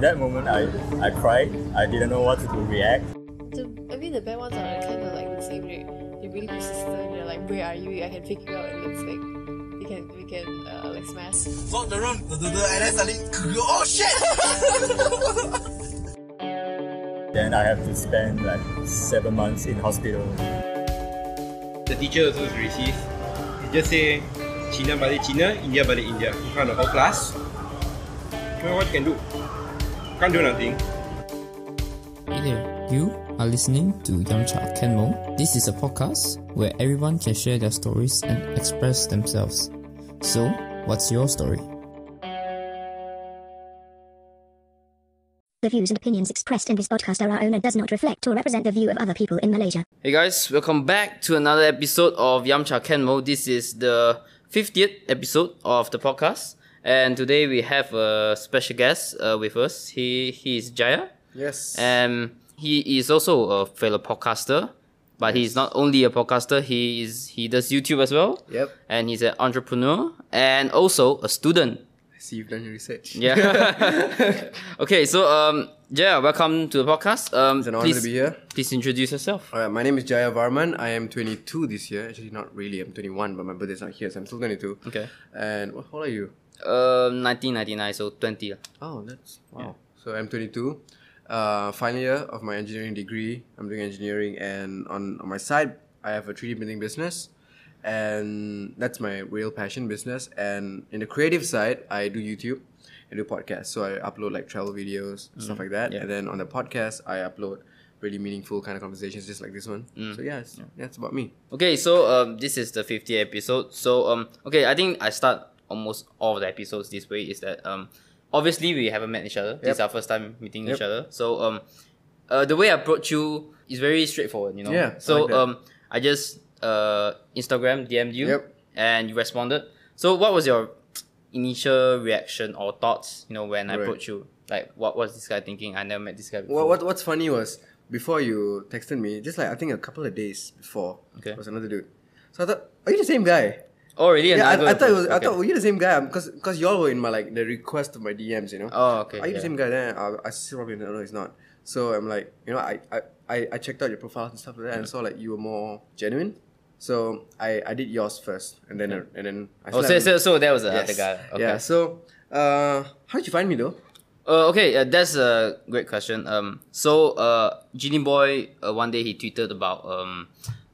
That moment, I, I cried. I didn't know what to do, react. The, I mean, the bad ones are kind of like the same rate. They're really persistent. They're like, where are you? I can pick you out, and it's like we can we can uh, like smash. Walk the room, and then suddenly, oh shit! Then I have to spend like seven months in hospital. The teacher also is racist. He just say China balik China, India balik India in front of whole class. You know what you can do? Can't do nothing. Hey there, you are listening to Yamcha Kenmo. This is a podcast where everyone can share their stories and express themselves. So, what's your story? The views and opinions expressed in this podcast are our own and does not reflect or represent the view of other people in Malaysia. Hey guys, welcome back to another episode of Yamcha Kenmo. This is the 50th episode of the podcast. And today we have a special guest uh, with us. He, he is Jaya. Yes. And he is also a fellow podcaster. But he's not only a podcaster, he is he does YouTube as well. Yep. And he's an entrepreneur and also a student. I see you've done your research. Yeah. okay, so um Jaya, welcome to the podcast. Um It's an honor please, to be here. Please introduce yourself. Alright, my name is Jaya Varman. I am 22 this year. Actually, not really. I'm 21, but my birthday's not here, so I'm still 22. Okay. And what, how old are you? Um, 1999, so 20. Oh, that's wow. So I'm 22. Uh, final year of my engineering degree. I'm doing engineering, and on, on my side, I have a 3D printing business, and that's my real passion business. And in the creative side, I do YouTube, I do podcasts. So I upload like travel videos, stuff like that. yeah. And then on the podcast, I upload really meaningful kind of conversations, just like this one. So yeah, it's, that's about me. Okay, so um, this is the 50th episode. So um, okay, I think I start almost all of the episodes this way. Is that um, obviously we haven't met each other. This is our first time meeting each other. So um, uh, the way I approach you is very straightforward. You know. Yeah, I So like that. um, I just uh Instagram DM'd you. Yep. And you responded. So what was your initial reaction or thoughts? You know, when I Right. approached you, like what was this guy thinking? I never met this guy before. What, what What's funny was before you texted me, just like I think a couple of days before, Okay. was another dude. So I thought, are you the same guy? Oh really? Yeah, I, I thought it was. I okay. thought were you the same guy? Because because y'all were in my like the request of my DMs, you know. Oh okay. Are you yeah. the same guy? Then I, I still probably no, no, he's not. So I'm like, you know, I, I, I, I checked out your profiles and stuff like that, and saw like you were more genuine. So I, I did yours first, and then and then I Oh, so, so, so that was the Yes. other guy. Okay. Yeah. So uh, how did you find me though? Uh, okay, uh, that's a great question. Um, so uh, Jinnyboy, uh, one day he tweeted about um,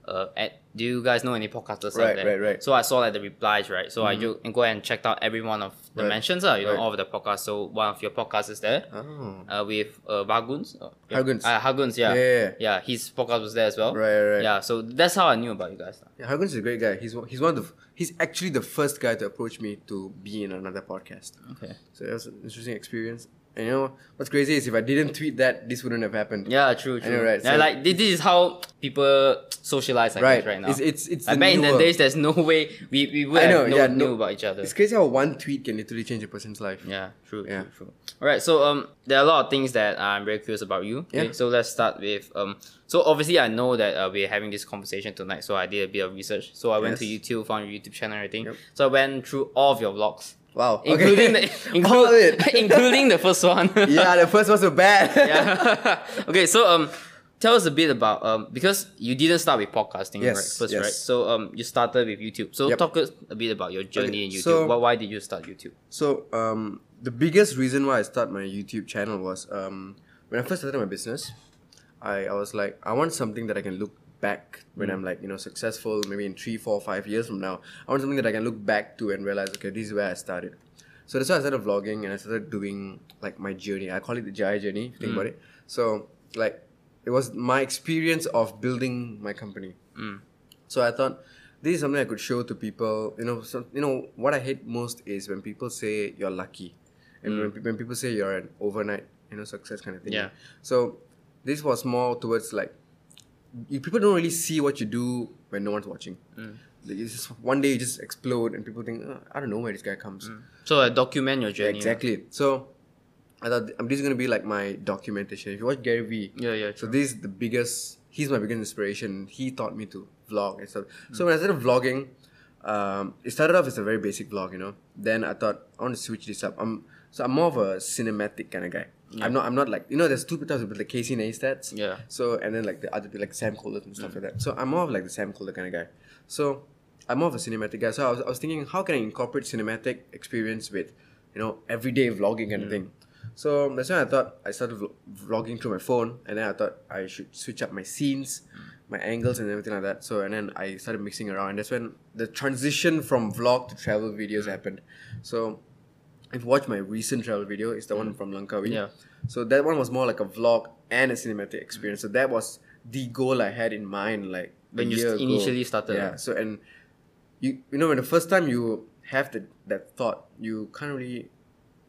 uh, at, do you guys know any podcasters Right, out there? right, right. So I saw like the replies, right? So I go and go and checked out every one of the Right, mentions, uh, you know, all of the podcasts. So one of your podcasts is there. Oh. Uh, with uh, Baguns. Uh, yeah. Harguns. Uh, Harguns, yeah. Yeah, yeah, Yeah, his podcast was there as well. Right, right, right. Yeah, so that's how I knew about you guys. Yeah, Harguns is a great guy. He's he's one of the he's actually the first guy to approach me to be in another podcast. Okay. So that was an interesting experience. And you know what's crazy is if I didn't tweet that, this wouldn't have happened. Yeah, true, true. know, right? Yeah, like this, this is how people socialize, I Right. guess, right now. It's- it's- it's the back in the days, there's no way we, we would I have know, yeah, no- about each other. It's crazy how one tweet can literally change a person's life. Yeah, true, Yeah. true, true. All right, so um, there are a lot of things that I'm very curious about you. Okay, Yeah. so let's start with um. So obviously, I know that uh, we're having this conversation tonight, so I did a bit of research. So I went to YouTube, found your YouTube channel, and everything. Yep. So I went through all of your vlogs, Wow. including okay. the include, including the first one. yeah, the first ones were bad. yeah. okay, so um, tell us a bit about um because you didn't start with podcasting, Yes, right? First, yes. right? So um, you started with YouTube. So Yep. talk us a bit about your journey Okay, in YouTube. so- why, why did you start YouTube? So um, the biggest reason why I started my YouTube channel was um, when I first started my business, I, I was like, I want something that I can look back when I'm hmm. like, you know, successful, maybe in three, four, five years from now. I want something that I can look back to and realize, okay, this is where I started. So that's why I started vlogging and I started doing like my journey. I call it the Jaya journey, if you think hmm. about it. So like it was my experience of building my company. Hmm. So I thought this is something I could show to people. You know, so, you know what I hate most is when people say you're lucky, and when, when people say you're an overnight, you know, success kind of thing. Yeah. So this was more towards like you, people don't really see what you do when no one's watching. It's just one day you just explode, and people think, oh, I don't know where this guy comes. So uh, document your journey. exactly. So I thought this is gonna be like my documentation. If you watch Gary Vee, Yeah, yeah, So this is the biggest. He's my biggest inspiration. He taught me to vlog and stuff. So when I started vlogging, um, it started off as a very basic vlog, you know. Then I thought I want to switch this up. I'm so I'm more of a cinematic kind of guy. I'm not I'm not like you know there's two types of people, like Casey Neistats. Yeah. So and then like the other people like Sam Kolder and stuff mm. like that. So I'm more of like the Sam Kolder kind of guy. So I'm more of a cinematic guy. So I was, I was thinking how can I incorporate cinematic experience with, you know, everyday vlogging kind of mm. thing. So that's when I thought I started vlog- vlogging through my phone, and then I thought I should switch up my scenes, my angles, and everything like that. So and then I started mixing around, and that's when the transition from vlog to travel videos happened. So if you watch my recent travel video, it's the one from Langkawi. Yeah. So that one was more like a vlog and a cinematic experience. So that was the goal I had in mind, like When you year st- ago. initially started, Yeah. right? So and you you know when the first time you have the, that thought, you can't really,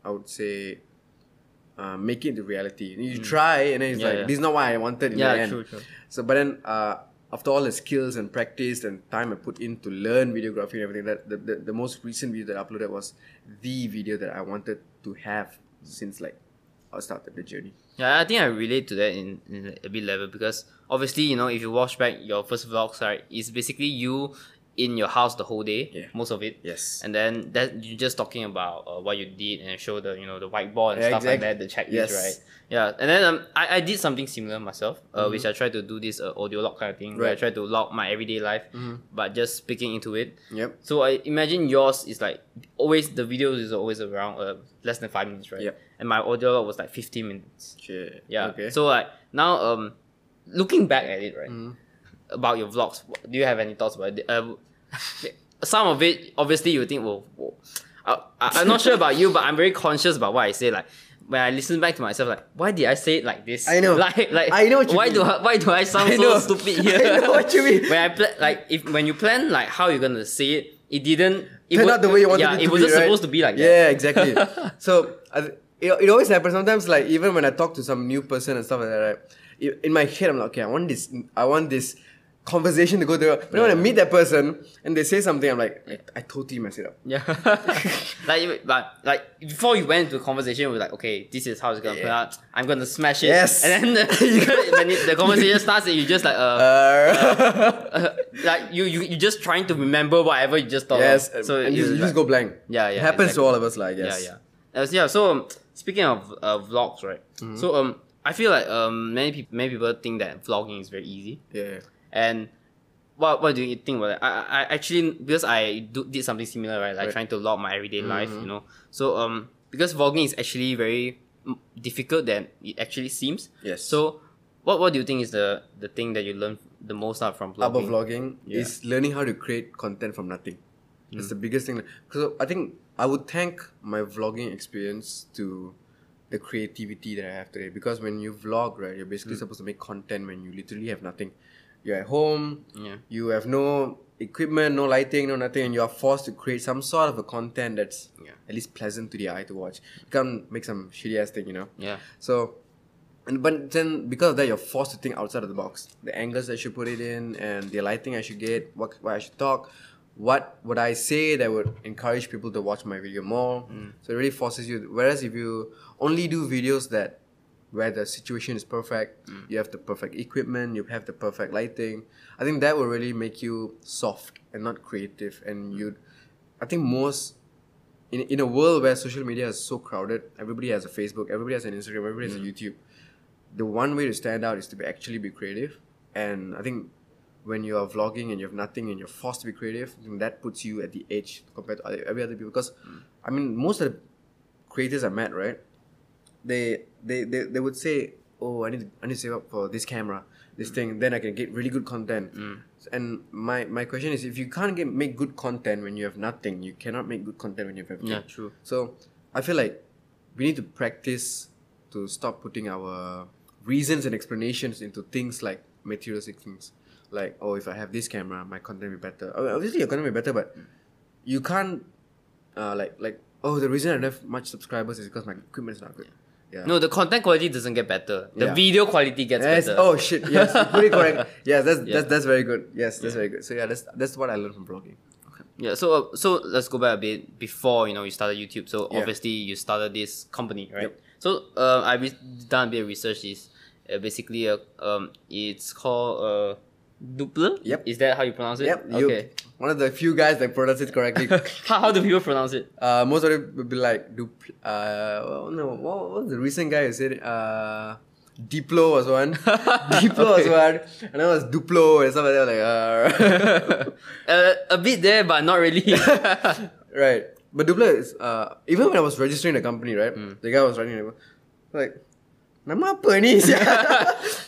I would say, uh, make it into reality. You try and then it's Mm. Yeah, like yeah. this is not what I wanted in Yeah, the end. true, true. So but then uh, after all the skills and practice and time I put in to learn videography and everything, that the, the, the most recent video that I uploaded was the video that I wanted to have since like I started the journey. Yeah, I think I relate to that in, in a bit level because obviously, you know, if you watch back your first vlogs, right, it's basically you in your house the whole day, Yeah. most of it. Yes. And then that you're just talking about uh, what you did and show the you know the whiteboard and Yeah, stuff like that, the checklist, Yes. right? Yeah. And then um, I, I did something similar myself, uh, which I tried to do this uh, audio log kind of thing, where I Right. tried to log my everyday life, but just speaking into it. Yep. So I imagine yours is like always the videos is always around uh, less than five minutes, right? Yep. And my audio log was like fifteen minutes. Shit. Yeah. Okay. So like now, um, looking back at it, right, Mm-hmm. About your vlogs, do you have any thoughts about it? Uh, some of it, obviously, you think, well, well I, I'm not sure about you, but I'm very conscious about what I say. Like when I listen back to myself, like why did I say it like this? I know. Like like I know why mean. do I, why do I sound I so stupid here? I know what you mean. when I pla- like if when you plan like how you're gonna say it, it didn't. It Turned wa- out the way you wanted yeah, it to it be, wasn't right? supposed to be like that. Yeah, exactly. so I it, it always happens. Sometimes, like even when I talk to some new person and stuff like that, right? In my head, I'm like, okay, I want this. I want this conversation to go through. But then when I meet that person and they say something, I'm like, I, I totally mess it up. Yeah. like, but like before you went to a conversation, we were like, okay, this is how it's gonna play out. I'm gonna smash it. Yes. And then the, when it, the conversation starts, and you just like, uh, Uh, uh, like you you you just trying to remember whatever you just thought. yes. Of. So and you, you just like- go blank. Yeah, yeah, It happens exactly. to all of us, like yes. Yeah, yeah. Uh, so yeah. So um, speaking of uh, vlogs, right? Mm-hmm. So um, I feel like um many people many people think that vlogging is very easy. yeah. And what what do you think about that? I, I actually because I do, did something similar, right? Like Right. Mm-hmm. trying to log my everyday life, you know. So um because vlogging is actually very mm, difficult than it actually seems. Yes. So what what do you think is the the thing that you learn the most out from vlogging? about vlogging Yeah. is learning how to create content from nothing. That's Mm. the biggest thing. Because I think I would thank my vlogging experience to the creativity that I have today. Because when you vlog, right, you're Mm. basically supposed to make content when you literally have nothing. You're at home, Yeah. you have no equipment, no lighting, no nothing, and you are forced to create some sort of a content that's Yeah. at least pleasant to the eye to watch. You can't make some shitty ass thing, you know? Yeah. So, and but then because of that, you're forced to think outside of the box. The angles I should put it in, and the lighting I should get, what what I should talk, what would I say that would encourage people to watch my video more. Mm. So it really forces you. Whereas if you only do videos that where the situation is perfect, mm. you have the perfect equipment, you have the perfect lighting. I think that will really make you soft and not creative. And mm. you, I think most in, in a world where social media is so crowded, everybody has a Facebook, everybody has an Instagram, everybody has a mm. YouTube. The one way to stand out is to be actually be creative. And I think when you are vlogging and you have nothing and you're forced to be creative, I think that puts you at the edge compared to other, every other people. Because I mean, most of the creators I met, right? They they, they, they would say, "Oh, I need to, I need to save up for this camera, this thing, then I can get really good content." And my my question is, if you can't get make good content when you have nothing, you cannot make good content when you have everything. Yeah, true. So I feel like we need to practice to stop putting our reasons and explanations into things like materialistic things. Like, oh, if I have this camera, my content will be better. Obviously, your content will be better, but you can't, uh, like, like, oh, the reason I don't have much subscribers is because my equipment is not good. Yeah. No, the content quality doesn't get better. The Yeah. video quality gets Yes. better. Oh shit. Yes. you it correct. Yes. That's Yeah. that's that's very good. Yes. That's very good. So yeah, that's that's what I learned from vlogging. Yeah, so uh, so let's go back a bit before you know you started YouTube. So Yeah. obviously you started this company, right? Yep. So uh, I re- done a bit of research. Is uh, basically a um it's called uh Duplr. Yep. Is that how you pronounce it? Yep. You, Okay. One of the few guys that pronounce it correctly. How, how do people pronounce it? uh, most of it would be like dupl- uh, no, what, was the recent guy who said? Uh, Diplo was one. Diplo was one. And then it was Duplo and stuff like that. Like, uh, Uh, a bit there, but not really. right. But Duplo is, uh, even when I was registering the company, right? Hmm. The guy was running it. Like, nama apa ni? sia?"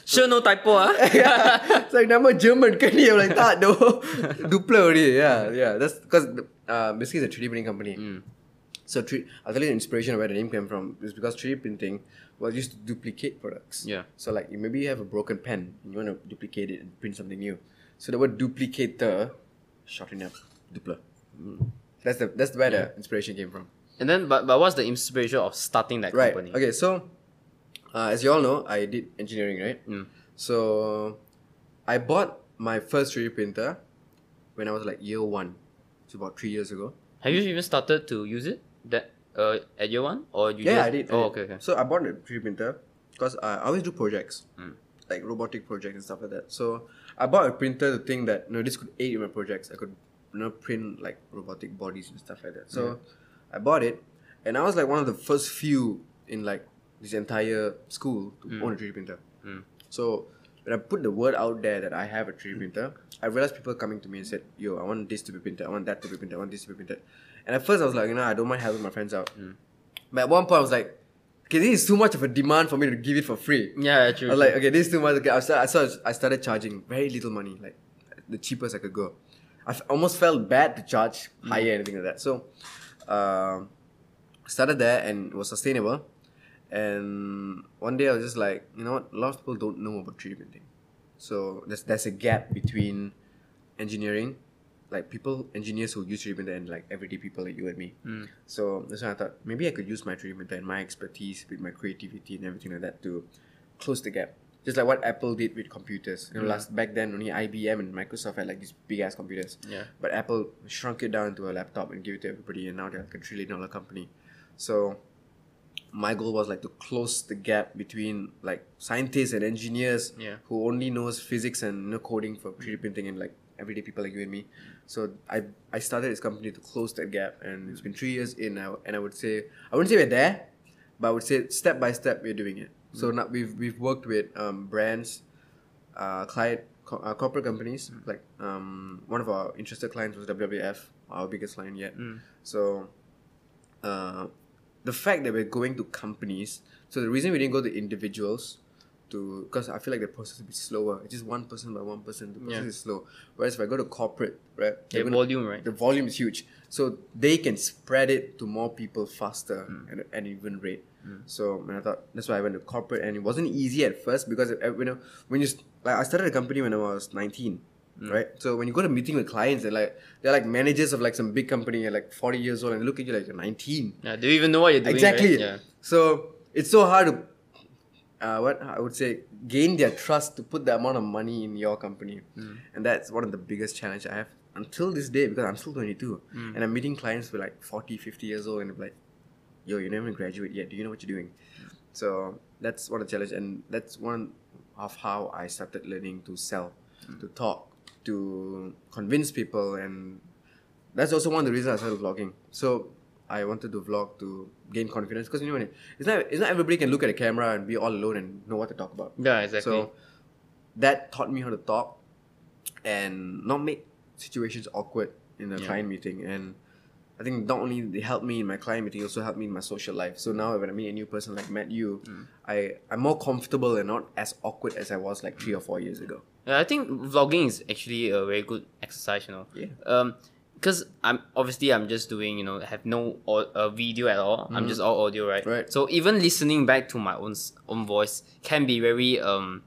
sure, no typo, ah. yeah. It's like nama German ke ni? I'm like, tak, no. Duplo ni. Yeah, yeah. That's because, uh, basically it's a 3D printing company. Hmm. So, three, I'll tell you the inspiration of where the name came from. It's because 3D printing was used to duplicate products. Yeah. So, like, you maybe you have a broken pen and you want to duplicate it and print something new. So, the word duplicator, shorten up, Duplo. That's the that's where the inspiration came from. And then, but but what's the inspiration of starting that Right. company? Okay. So, uh, as you all know, I did engineering, right? Mm. So, I bought my first 3D printer when I was like year one. It's about three years ago. Have you even started to use it that uh at year one or you yeah, just, I did. I Oh, did. okay, okay. So I bought a 3D printer because I always do projects, Mm. like robotic projects and stuff like that. So I bought a printer to think that you know this could aid in my projects. I could you know print like robotic bodies and stuff like that. So I bought it, and I was like one of the first few in like this entire school to own a 3D printer. Mm. So when I put the word out there that I have a 3D printer, I realized people coming to me and said, "Yo, I want this to be printed. I want that to be printed. I want this to be printed." And at first, I was like, you know, I don't mind helping my friends out. But at one point, I was like, "Okay, this is too much of a demand for me to give it for free." Yeah, true. I was like, "Okay, this is too much." Okay, I started, I started, I started charging very little money, like the cheapest I could go. I f- almost felt bad to charge higher anything like that. So, um, started there and it was sustainable. And one day I was just like, you know what? A lot of people don't know about 3D printing. So there's there's a gap between engineering, like people engineers who use 3D printer and like everyday people like you and me. Hmm. So that's why I thought maybe I could use my 3D printer and my expertise with my creativity and everything like that to close the gap. Just like what Apple did with computers. You know, hmm. last back then only IBM and Microsoft had like these big ass computers. Yeah. But Apple shrunk it down to a laptop and gave it to everybody, and now they're like a trillion dollar company. So my goal was like to close the gap between like scientists and engineers Yeah. who only knows physics and you know, coding for 3D printing and like everyday people like you and me. So I I started this company to close that gap, and it's been three years in now, and I would say I wouldn't say we're there, but I would say step by step we're doing it. So now we've we've worked with um, brands, uh, client co- uh, corporate companies like um, one of our interested clients was WWF, our biggest client yet. So uh, the fact that we're going to companies, so the reason we didn't go to individuals, to because I feel like the process will be slower. It's just one person by one person. The process Yeah. is slow. Whereas if I go to corporate, right, gonna- volume, right? The volume is huge, so they can spread it to more people faster Hmm. at an even rate. So and I thought that's why I went to corporate, and it wasn't easy at first because you know when you like I started a company when I was nineteen. Hmm. Right, so when you go to meeting with clients, they're like they're like managers of like some big company, and like forty years old, and they look at you like you're nineteen. yeah, do you even know what you're doing? Exactly. Right? Yeah. So it's so hard to, uh, what I would say, gain their trust to put the amount of money in your company, and that's one of the biggest challenge I have until this day because I'm still 22 and I'm meeting clients who are like 40, 50 years old, and they're like, "Yo, you never graduate yet. Do you know what you're doing?" So that's one of the challenge, and that's one of how I started learning to sell, to talk, to convince people, and that's also one of the reasons I started vlogging. So I wanted to vlog to gain confidence because you know it's not it's not everybody can look at a camera and be all alone and know what to talk about. Yeah, exactly. So that taught me how to talk and not make situations awkward in a Yeah. client meeting. And I think not only they helped me in my client meeting, also helped me in my social life. So now when I meet a new person like Matt you, Mm. I I'm more comfortable and not as awkward as I was like three or four years ago. Yeah, I think vlogging is actually a very good exercise, you know. Yeah. Um, because I'm obviously I'm just doing, you know, have no au- uh, video at all. I'm just all audio, right? Mm-hmm. Right. So even listening back to my own own voice can be very um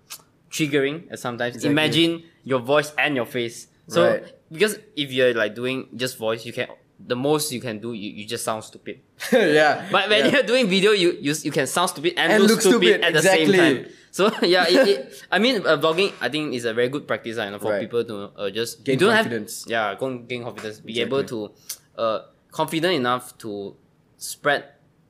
triggering at sometimes. Exactly. Imagine your voice and your face. So Right. because if you're like doing just voice, you can the most you can do you, you just sound stupid. yeah. But when yeah. you're doing video, you, you you can sound stupid and, And look, stupid, stupid, at the same time. So yeah, it, it, I mean, uh, vlogging I think is a very good practice, uh, you know, for Right. people to uh, just Gain you don't confidence. Have, yeah, go, gain confidence. Be Exactly. able to, uh, confident enough to spread.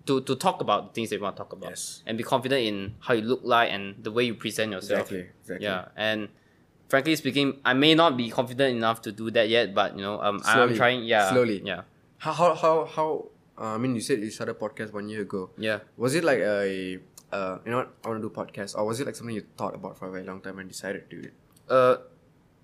To, to talk about the things they want to talk about Yes. and be confident in how you look like and the way you present yourself Exactly, exactly. yeah and frankly speaking, I may not be confident enough to do that yet, but you know, um, I- I'm trying. Yeah, Slowly. Yeah, How how how, how uh, I mean, you said you started a podcast one year ago. yeah. Was it like a uh, you know what, I want to do podcast, or was it like something you thought about for a very long time and decided to do it? Uh,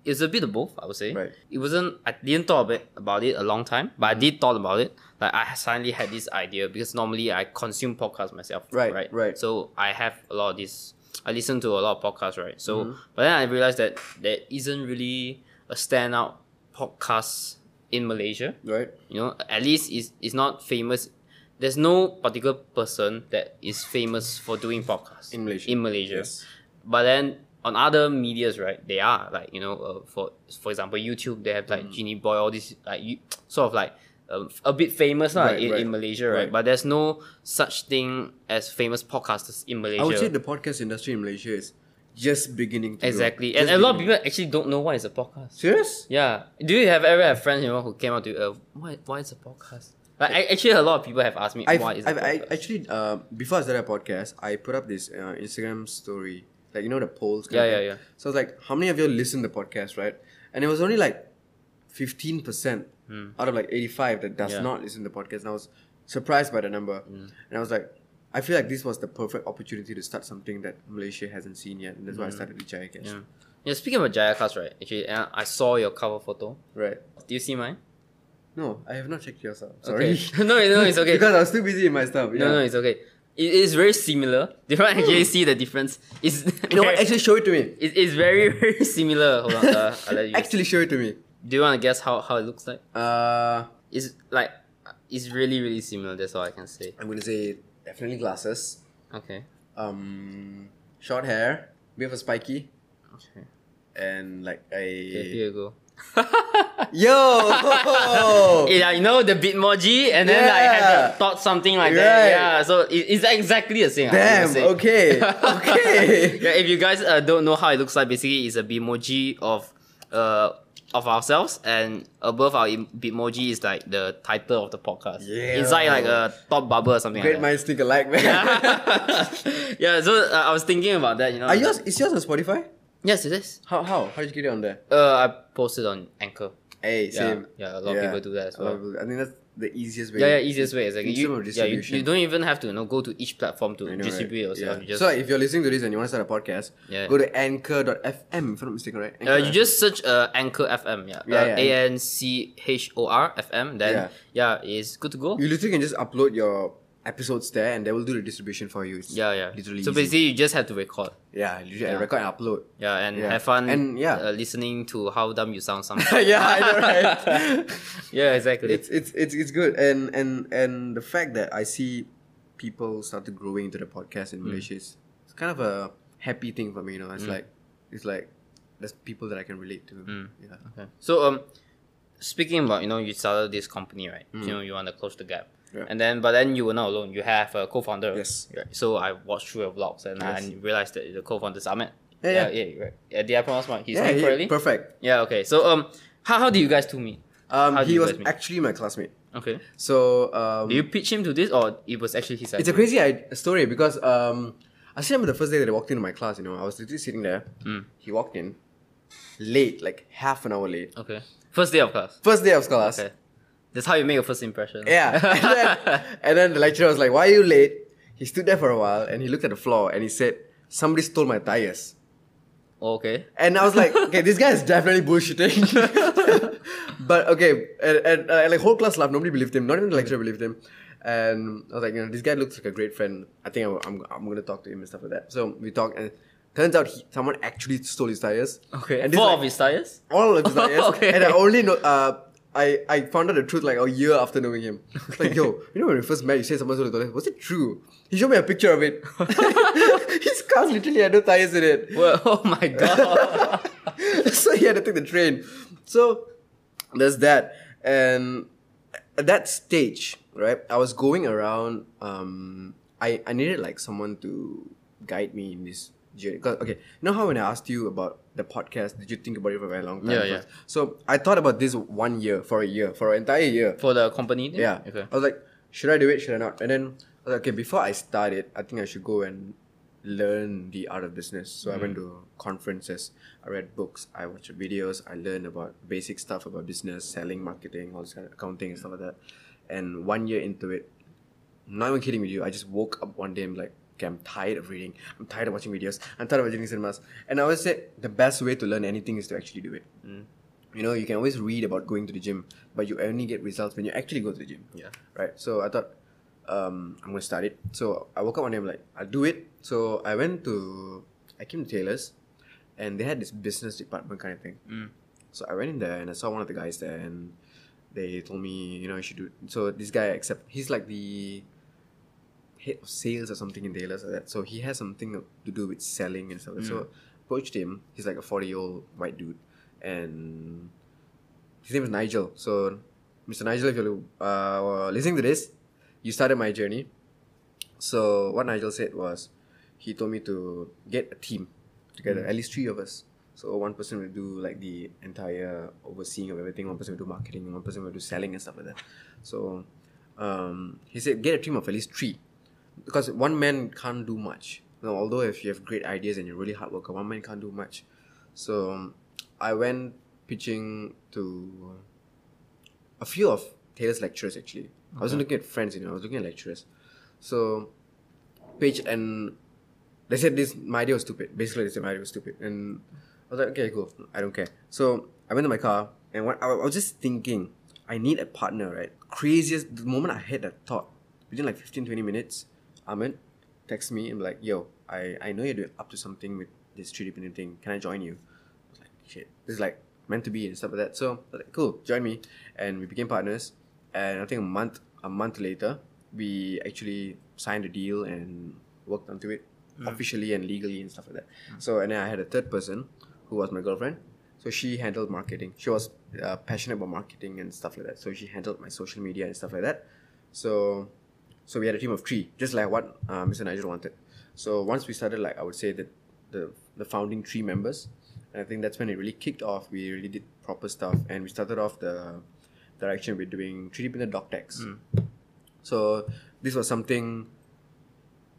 it's a bit of both, I would say. Right. It wasn't. I didn't thought about it, about it a long time, but I did thought about it. Like I suddenly had this idea because normally I consume podcasts myself. Right, Right. right. So I have a lot of this. I listen to a lot of podcasts, right? So, Mm-hmm. but then I realized that there isn't really a standout podcast in Malaysia. Right. You know, at least it's, it's not famous. There's no particular person that is famous for doing podcasts In Malaysia. In Malaysia, Yes. but then on other medias, right? They are like you know, uh, for for example, YouTube. They have Mm. like Jinnyboy, all these like you, sort of like um, a bit famous right, in, right. in Malaysia, right? right? But there's no such thing as famous podcasters in Malaysia. I would say the podcast industry in Malaysia is just beginning to Exactly. Grow. And a lot of people actually don't know what is a podcast. Serious? Yeah. Do you have ever have friends you know who came out to you, uh, Why is a podcast? Like, I, actually, a lot of people have asked me I've, what is I've, I actually, uh, before I started a podcast, I put up this uh, Instagram story. Like, you know, the polls. yeah, yeah, yeah. So I was like, how many of you listen to the podcast, right? And it was only like 15% mm. out of like 85 that does yeah. not listen to the podcast. And I was surprised by the number. Mm. And I was like, I feel like this was the perfect opportunity to start something that Malaysia hasn't seen yet. And that's mm. why I hmm. started the Jaya Yeah. yeah, speaking about Jaya right? Actually, uh, I saw your cover photo. Right. Do you see mine? No, I have not checked yours out. Sorry. Okay. no, no, it's okay. because I was too busy in my stuff. Yeah. No, no, it's okay. It is very similar. Do You actually hmm. see the difference. It's you know what? Actually, show it to me. It is very very similar. Hold on, uh, I'll let you actually see. show it to me do you want to guess how, how it looks like? Uh, It's like it's really really similar. That's all I can say. I'm gonna say definitely glasses. Okay. Um, short hair, bit of a spiky, Okay. and like Okay, a here you go. yo. Yeah, you know the Bitmoji, and then I had Yeah. the thought something like Right. that. Yeah, so it, it's exactly the same. Damn. Okay. Okay. yeah, if you guys uh, don't know how it looks like, basically it's a Bitmoji of uh of ourselves, and above our em- Bitmoji is like the title of the podcast. Yeah. Inside like a top bubble or something. Great like minds think alike, man. yeah, so uh, I was thinking about that. You know. Are yours? Is yours on Spotify? Yes, it is. How how how did you get it on there? Uh, I posted on Anchor. Hey, Yeah, same. yeah, a lot of people do that as a lot of well. I think that's the easiest way. Yeah, yeah, easiest way is like In you, yeah, you, you don't even have to you know go to each platform to know, distribute right? yourself. Yeah. You just so like, if you're listening to this and you want to start a podcast, Yeah. go to anchor.fm if I'm not mistaken, right? Uh, you just search uh, Anchor FM, yeah. Yeah, uh, yeah. A N C H O R F M. Then yeah. it's good to go. You literally can just upload your episodes there and they will do the distribution for you. It's Yeah, yeah. Literally so easy. basically, you just have to record. Yeah, literally Yeah. record and upload. Yeah, and Yeah. have fun. And, yeah. uh, listening to how dumb you sound sometimes. yeah, I know, right? yeah, exactly. it's it's it's it's good, and and and the fact that I see people started growing into the podcast Mm. in Malaysia is it's kind of a happy thing for me. You know, it's like it's like there's people that I can relate to. Mm. Yeah. Okay. So um, speaking about you know you started this company right? You know you want to close the gap. Yeah. And then, but then you were not alone. You have a co-founder. Yes. Right. So I watched through your vlogs and Yes. I realized that the co-founder is Ahmed. Yeah, yeah, yeah. yeah, right. Yeah, did I pronounce my his Yeah, name correctly? perfect. Yeah. Okay. So um, how how did you guys two meet? Um, How he was meet? actually my classmate. Okay. So um, Did you pitch him to this, or it was actually his idea? It's a crazy story because um, I still remember the first day that I walked into my class. You know, I was literally sitting there. Mm. He walked in late, like half an hour late. Okay. First day of class. First day of class. Okay. That's how you make a first impression. Yeah. and, then, and then the lecturer was like, "Why are you late?" He stood there for a while and he looked at the floor and he said, "Somebody stole my tires." okay. And I was like, "Okay, this guy is definitely bullshitting." but okay, and, and uh, like whole class laughed. Nobody believed him. Not even the lecturer believed him. And I was like, you know, this guy looks like a great friend. I think I'm, I'm, I'm gonna talk to him and stuff like that. So we talked, and turns out he, someone actually stole his tires. Okay. And this Four like- of his tires. all of his tires. Okay. And I only know. Uh, I, I found out the truth like a year after knowing him. It's like, yo, you know when we first met, you said someone stole the tires. Was it true? He showed me a picture of it. his car literally had no tires in it. Well, oh my god. so he had to take the train. So there's that. And at that stage, right, I was going around. Um, I, I needed like someone to guide me in this journey. 'Cause, okay, you know how when I asked you about the podcast, did you think about it for a very long time? Yeah, yeah. So I thought about this one year, for a year, for an entire year. For the company? then? Yeah. Okay. I was like, should I do it? Should I not? And then I was like, okay, before I start it, I think I should go and learn the art of business. So I went mm. to conferences, I read books, I watched videos, I learned about basic stuff about business, selling, marketing, all this kind of accounting and stuff like that. And one year into it, not even kidding with you, I just woke up one day and like, okay, I'm tired of reading, I'm tired of watching videos, I'm tired of watching cinemas. And I always say the best way to learn anything is to actually do it. You know, you can always read about going to the gym, but you only get results when you actually go to the gym. Yeah. Right. So I thought, um, I'm gonna start it. So I woke up one day, and I'm like, I'll do it. So I went to, I came to Taylor's, and they had this business department kind of thing. So I went in there and I saw one of the guys there, and they told me, you know, you should do. It. So this guy, except he's like the head of sales or something in Taylor's like that. So he has something to do with selling and stuff. So approached him. He's like a forty year old white dude, and his name is Nigel. So, Mr. Nigel, if you're uh, listening to this, you started my journey. So, what Nigel said was, he told me to get a team together, at least three of us. So, one person will do like the entire overseeing of everything, one person will do marketing, one person will do selling and stuff like that. So, um, he said, get a team of at least three. Because one man can't do much. You know, although if you have great ideas and you're really hard worker, one man can't do much. So, um, I went pitching to a few of Taylor's lecturers actually. I wasn't looking at friends, you know, I was looking at lecturers. So pitched and they said this my idea was stupid. Basically they said my idea was stupid. And I was like, okay, cool. I don't care. So I went to my car and when, I, I was just thinking, I need a partner, right? Craziest the moment I had that thought, within like 15, 20 minutes, Ahmed text me and be like, yo, I, I know you're doing up to something with this 3D printing thing. Can I join you? I was like, shit, this is like meant to be and stuff like that. So I was like, cool, join me, and we became partners. And I think a month a month later, we actually signed a deal and worked onto it officially and legally and stuff like that. So and then I had a third person who was my girlfriend. So she handled marketing. She was uh, passionate about marketing and stuff like that. So she handled my social media and stuff like that. So so we had a team of three, just like what uh, Mr. Nigel wanted. So once we started, like I would say that the the founding three members, and I think that's when it really kicked off. We really did proper stuff, and we started off the direction we're doing 3D printed doc tags. So this was something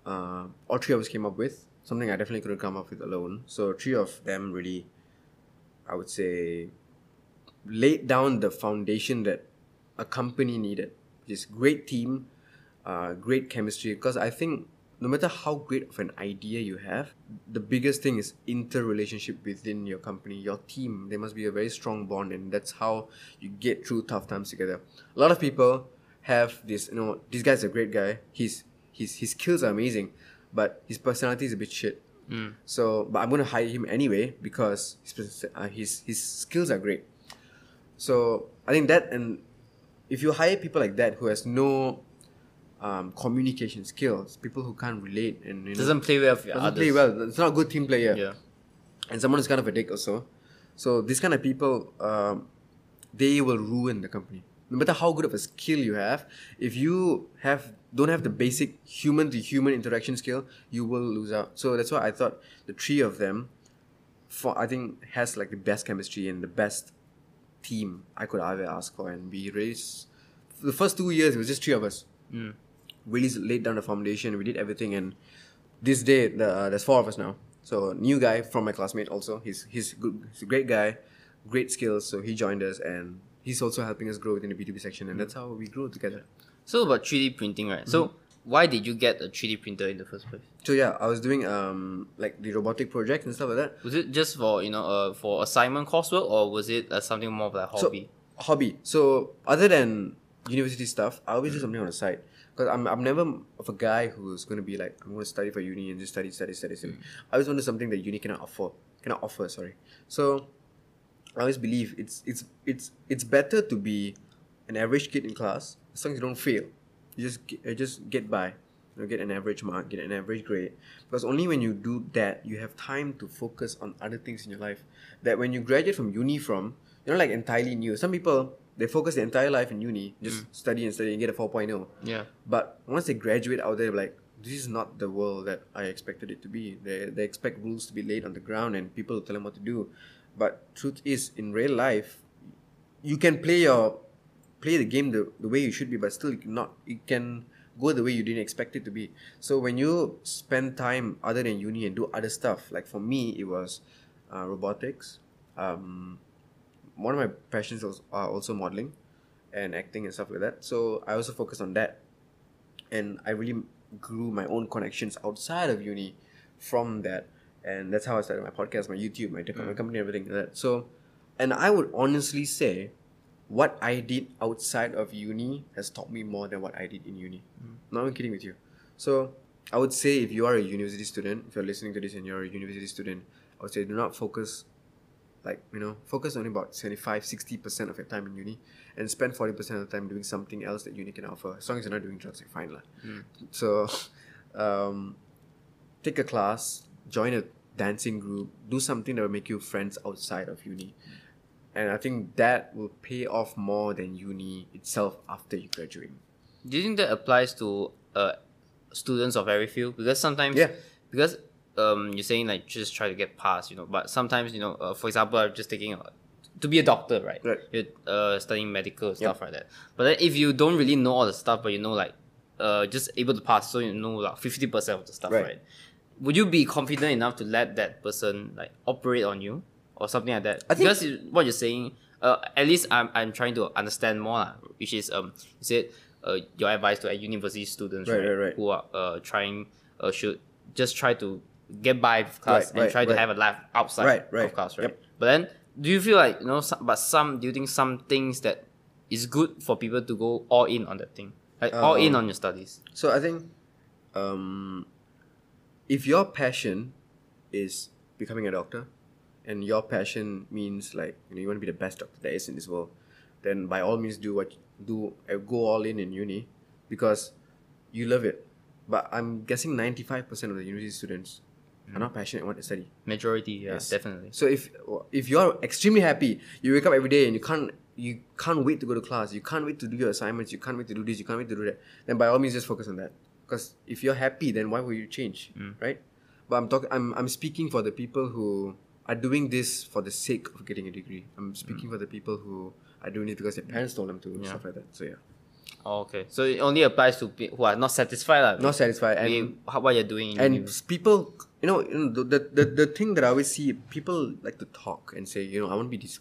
uh, all three of us came up with. Something I definitely couldn't come up with alone. So three of them really, I would say, laid down the foundation that a company needed. This great team, uh, great chemistry. Because I think no matter how great of an idea you have, the biggest thing is interrelationship within your company, your team. There must be a very strong bond, and that's how you get through tough times together. A lot of people have this, you know, this guy's a great guy. He's his his skills are amazing, but his personality is a bit shit. So, but I'm gonna hire him anyway because his uh, his his skills are great. So I think that and if you hire people like that who has no um, communication skills, people who can't relate and you know, Doesn't play well with doesn't others. play well. It's not a good team player. Yeah. And someone is kind of a dick also. So these kind of people, um, they will ruin the company. No matter how good of a skill you have, if you have don't have the basic human to human interaction skill, you will lose out. So that's why I thought the three of them, for I think has like the best chemistry and the best team I could ever ask for. And we raised the first two years it was just three of us. Really laid down the foundation. We did everything, and this day the, uh, there's four of us now. So new guy from my classmate also. He's he's good. He's a great guy, great skills. So he joined us, and he's also helping us grow within the B two B section, and that's how we grew together. So about 3D printing, right? So why did you get a 3D printer in the first place? So yeah, I was doing um like the robotic project and stuff like that. Was it just for you know uh, for assignment coursework or was it uh, something more of like hobby? So hobby. So other than university stuff, I always do something on the side. Because I'm, I'm never of a guy who's going to be like, I'm going to study for uni and just study, study, study, study. Mm. I always wanted something that uni cannot afford, cannot offer, sorry. So I always believe it's, it's, it's, it's better to be an average kid in class as long as you don't fail. You just get, you just get by. You know, get an average mark, get an average grade. Because only when you do that, you have time to focus on other things in your life. That when you graduate from uni from, you're not like entirely new. Some people, they focus their entire life in uni, just study and study and get a 4.0. Yeah. But once they graduate out there, like, this is not the world that I expected it to be. They, they expect rules to be laid on the ground and people to tell them what to do. But truth is, in real life, you can play your play the game the, the way you should be, but still cannot you can go the way you didn't expect it to be. So when you spend time other than uni and do other stuff, like for me, it was uh, robotics. Um, one of my passions was are also modeling and acting and stuff like that. So I also focused on that, and I really grew my own connections outside of uni from that, and that's how I started my podcast, my YouTube, my, my mm. company, everything like that. So, and I would honestly say, what I did outside of uni has taught me more than what I did in uni. Mm. Not even kidding with you. So I would say if you are a university student, if you're listening to this and you're a university student, I would say do not focus like you know focus only about 75 60% of your time in uni and spend 40% of the time doing something else that uni can offer as long as you're not doing drugs you're fine lah. so um, take a class join a dancing group do something that will make you friends outside of uni and i think that will pay off more than uni itself after you graduate Do you think that applies to uh, students of every field? Because sometimes, Yeah. because um, you're saying like just try to get past, you know. But sometimes, you know, uh, for example, I'm just taking a, to be a doctor, right? Right. You're uh, studying medical stuff like that. But then if you don't really know all the stuff, but you know like uh, just able to pass, so you know like fifty percent of the stuff, Right. right. Would you be confident enough to let that person like operate on you or something like that? I think- because what you're saying, uh, at least I'm, I'm trying to understand more, lah, which is um, you said uh, your advice to uh, university students, right, right, right. who are uh, trying uh, should just try to get by with class Right, and right, try to have a life outside Right, right. of class, right? Yep. But then, do you feel like you know? Some, but some, do you think some things that is good for people to go all in on that thing, like all in Um, on your studies? So I think, um, if your passion is becoming a doctor, and your passion means like you know you want to be the best doctor there is in this world, then by all means do what do uh, go all in in uni, because you love it. But I'm guessing ninety five percent of the university students are not passionate in what they study. Majority, yeah, Yes. definitely. So if if you're extremely happy, you wake up every day and you can't you can't wait to go to class, you can't wait to do your assignments, you can't wait to do this, you can't wait to do that, then by all means just focus on that. Because if you're happy, then why would you change, mm. right? But I'm talking. I'm I'm speaking for the people who are doing this for the sake of getting a degree. I'm speaking mm. for the people who are doing it because their parents told them to, stuff like that. So yeah, Oh, okay, so it only applies to people who are not satisfied, lah. not satisfied and with how, what you're doing. And s- people you know, you know the, the, the, the thing that i always see people like to talk and say you know i want to be this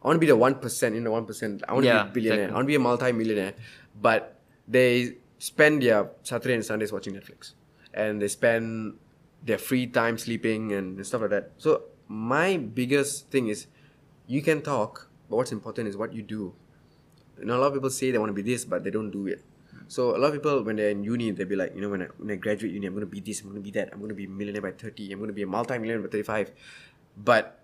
i want to be the 1% in the 1% i want to Yeah, be a billionaire i want to be a multi-millionaire but they spend their saturday and sundays watching netflix and they spend their free time sleeping and stuff like that so my biggest thing is you can talk but what's important is what you do you know, a lot of people say they want to be this, but they don't do it. So a lot of people, when they're in uni, they'll be like, you know, when I, when I graduate uni, I'm going to be this, I'm going to be that, I'm going to be a millionaire by 30, I'm going to be a multi-millionaire by 35. But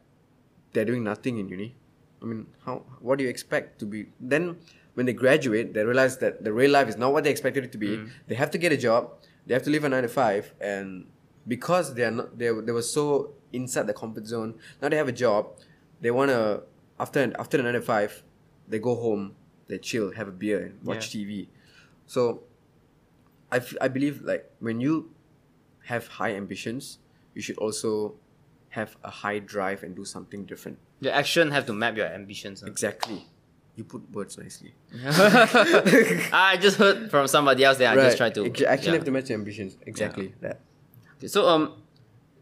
they're doing nothing in uni. I mean, how? What do you expect to be? Then when they graduate, they realize that the real life is not what they expected it to be. Mm-hmm. They have to get a job. They have to live a nine to five, and because they are not, they they were so inside the comfort zone. Now they have a job. They wanna after after the nine to five, they go home, they chill, have a beer, and watch TV. So, I, f- I believe like when you have high ambitions, you should also have a high drive and do something different. Your action have to map your ambitions. ah. Exactly. You put words nicely. I just heard from somebody else. Then I just tried to Ex- actually yeah. have to match your ambitions. Exactly that. Okay, so um,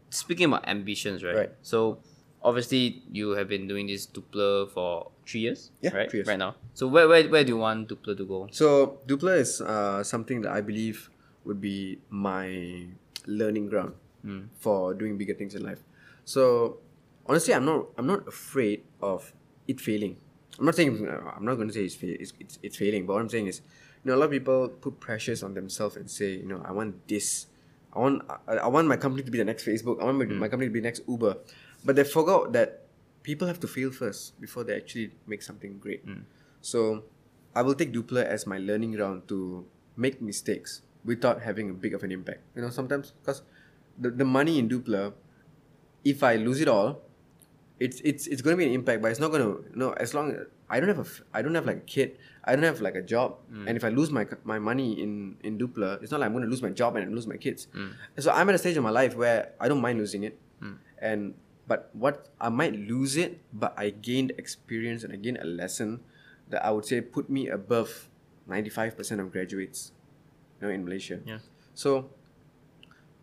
speaking about ambitions, right? Right. So obviously you have been doing this Duplr for three years, Yeah, right? three years. Right now. So where where where do you want Duplr to go? So Duplr is uh, something that I believe would be my learning ground hmm. for doing bigger things in life. So honestly, I'm not I'm not afraid of it failing. I'm not saying uh, I'm not going to say it's, fa- it's, it's it's failing, but what I'm saying is, you know, a lot of people put pressures on themselves and say, you know, I want this, I want I, I want my company to be the next Facebook, I want my, hmm. my company to be the next Uber, but they forgot that people have to fail first before they actually make something great. Mm. So I will take Duplr as my learning ground to make mistakes without having a big of an impact. You know, sometimes because the, the money in Duplr, if I lose it all, it's it's it's going to be an impact, but it's not going to you know as long as I don't have a f- I don't have like a kid, I don't have like a job, mm. and if I lose my my money in in Duplr, it's not like I'm going to lose my job and lose my kids. Mm. So I'm at a stage of my life where I don't mind losing it, and but what I might lose it, but I gained experience and I gained a lesson that I would say put me above ninety five percent of graduates you know, in Malaysia. Yeah. So,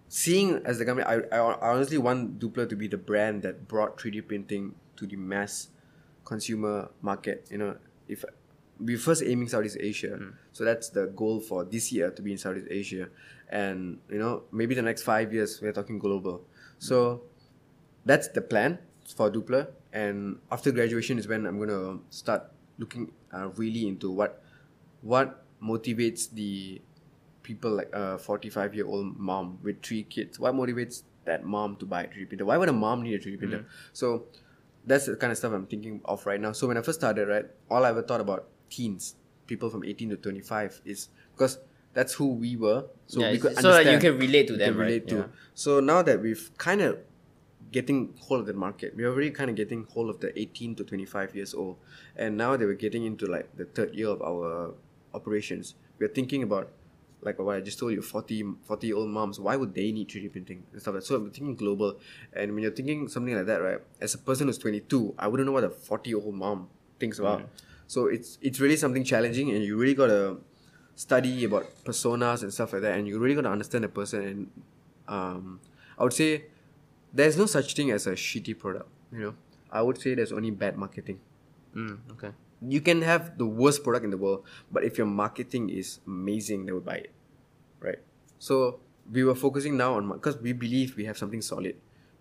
seeing as the company, I, I, honestly want Duplr to be the brand that brought 3D printing to the mass consumer market. You know, if we first aiming Southeast Asia, hmm. so that's the goal for this year to be in Southeast Asia, and you know maybe the next five years we're talking global. So that's the plan for Duplr. And after graduation is when I'm gonna start looking uh, really into what what motivates the people like a 45 year old mom with three kids. What motivates that mom to buy a 3D printer? Why would a mom need a 3D printer? So that's the kind of stuff I'm thinking of right now. So when I first started, right, all I ever thought about teens, people from 18 to 25, is because that's who we were. So Yeah, we could so that you can relate to them, can right? to. Yeah. So now that we've kind of getting hold of the market, we're already kind of getting hold of the 18 to 25 years old, and now that we're getting into like the third year of our operations, we're thinking about like what I just told you, 40, 40 year old moms, why would they need 3D printing and stuff like that? So I'm thinking global. And when you're thinking something like that, right, as a person who's 22, I wouldn't know what a 40 year old mom thinks about. So it's it's really something challenging, and you really gotta study about personas and stuff like that, and you really gotta understand the person. And um, I would say there's no such thing as a shitty product. You know, I would say there's only bad marketing. Mm, okay. You can have the worst product in the world, but if your marketing is amazing, they will buy it, right? So we were focusing now on because we believe we have something solid,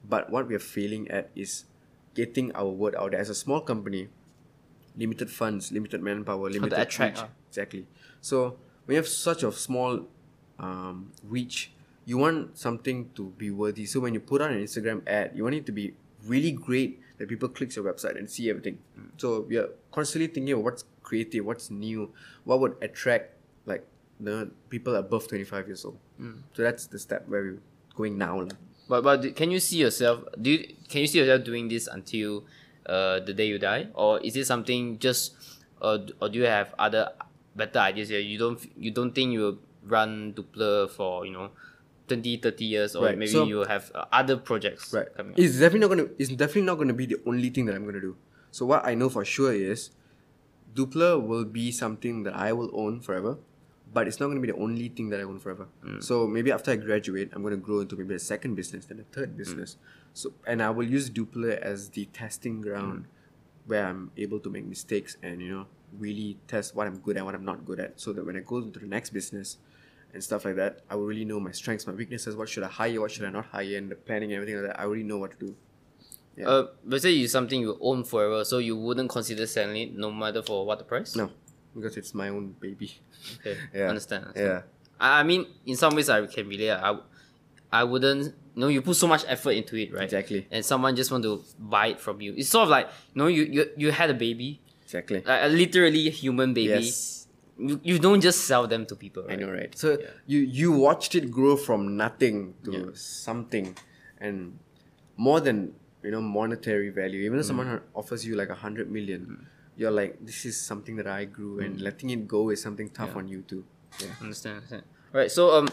but what we are failing at is getting our word out there. As a small company, limited funds, limited manpower, limited attract, reach. Exactly. So we have such a small um, reach, you want something to be worthy. So when you put on an Instagram ad, you want it to be really great that people click your website and see everything. So we are constantly thinking of what's creative, what's new, what would attract like the people above twenty five years old. So that's the step where we're going now. lah. But but can you see yourself? Do you can you see yourself doing this until uh the day you die, or is it something just, uh, or do you have other better ideas here? You don't you don't think you will run Duplr for you know 20, 30 years, or Right, maybe so- you have uh, other projects Right. coming up. It's definitely not gonna. It's definitely not gonna be the only thing that I'm gonna do. So what I know for sure is, Duplr will be something that I will own forever, but it's not gonna be the only thing that I own forever. Mm. So maybe after I graduate, I'm gonna grow into maybe a second business, then a third mm. business. So and I will use Duplr as the testing ground, mm. where I'm able to make mistakes and you know really test what I'm good at, what I'm not good at, so that when I go into the next business and stuff like that, I will really know my strengths, my weaknesses, what should I hire, what should I not hire, and the planning and everything like that. I already know what to do. Yeah. Uh, but say it's something you own forever, so you wouldn't consider selling it, no matter for what the price. No, because it's my own baby. Okay. Yeah. Understand. understand. Yeah. I I mean, in some ways, I can relate. I, I wouldn't. You know, you put so much effort into it, right? Exactly. And someone just want to buy it from you. It's sort of like you know, you you, you had a baby, Exactly. like a literally human baby. Yes. You, you don't just sell them to people. I know, right? So Yeah. you you watched it grow from nothing to Yeah. something, and more than you know monetary value. Even if Mm. someone offers you like a hundred million, you're like, this is something that I grew, Mm. and letting it go is something tough on you too. Yeah. Understand, understand. Right. So um,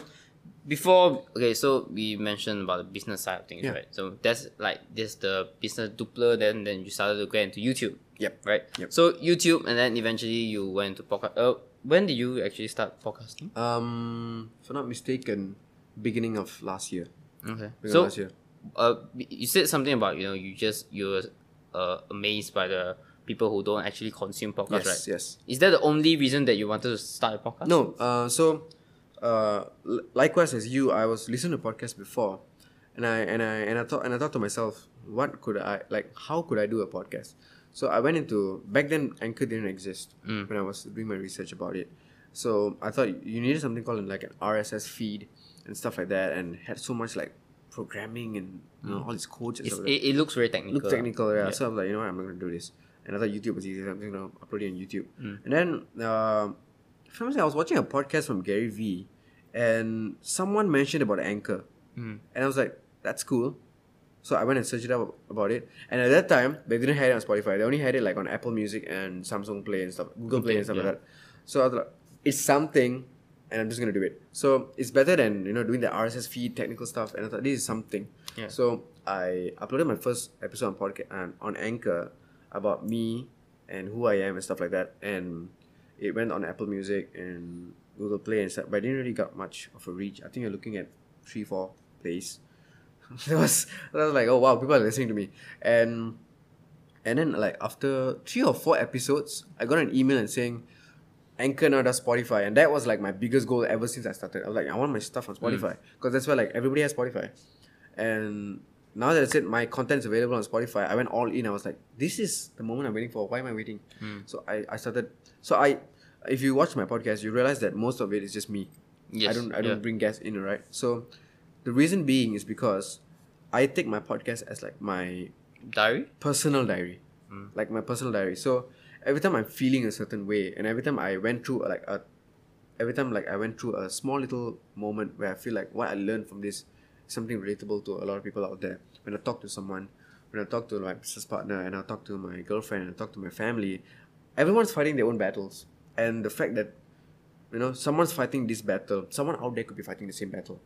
before okay, so we mentioned about the business side of things, Yeah. right? So that's like this the business Duplr. Then then you started to get into YouTube. Yep. Right. Yep. So YouTube, and then eventually you went to podcast. Uh, when did you actually start podcasting? Um, if I'm not mistaken, beginning of last year. Okay. Beginning So last year. uh, you said something about you know you just you're uh amazed by the people who don't actually consume podcasts, Yes, right? yes. Yes. Is that the only reason that you wanted to start a podcast? No, uh, so uh, li- likewise as you, I was listening to podcasts before, and I and I and I thought and I thought to myself, what could I like? How could I do a podcast? So I went into back then Anchor didn't exist Mm. when I was doing my research about it. So I thought you needed something called like an RSS feed and stuff like that, and had so much like programming and you know all these codes and. Stuff. like it, it looks very technical. look technical, yeah. Yeah. So I'm like, you know what, I'm not gonna do this. And I thought YouTube was easy. so I'm gonna upload it on YouTube. Mm. And then, uh, I was watching a podcast from Gary Vee, and someone mentioned about Anchor, Mm. and I was like, that's cool. So I went and searched it up about it. And at that time, they didn't have it on Spotify. They only had it like on Apple Music and Samsung Play and stuff, Google Play and stuff yeah. like that. So I was like, it's something, and I'm just gonna do it. So it's better than you know doing the RSS feed technical stuff. And I thought this is something. Yeah. So I uploaded my first episode on podcast and on Anchor about me and who I am and stuff like that. And it went on Apple Music and Google Play and stuff, but I didn't really got much of a reach. I think you're looking at three, four plays. that was that was like, oh wow, people are listening to me. And and then like after three or four episodes, I got an email and saying Anchor now does Spotify, and that was like my biggest goal ever since I started. I was like, I want my stuff on Spotify mm. because that's where like everybody has Spotify, and now that I said my content's available on Spotify, I went all in. I was like, this is the moment I'm waiting for. Why am I waiting? Mm. So I I started. So I, if you watch my podcast, you realize that most of it is just me. Yes, I don't I don't bring guests in, right? So the reason being is because I take my podcast as like my Diary? personal diary, hmm. like my personal diary. So every time I'm feeling a certain way, and every time I went through uh, like a, every time like I went through a small little moment where I feel like what I learned from this something relatable to a lot of people out there. When I talk to someone, when I talk to my business partner, and I talk to my girlfriend, and I talk to my family, everyone's fighting their own battles, and the fact that you know someone's fighting this battle, someone out there could be fighting the same battle.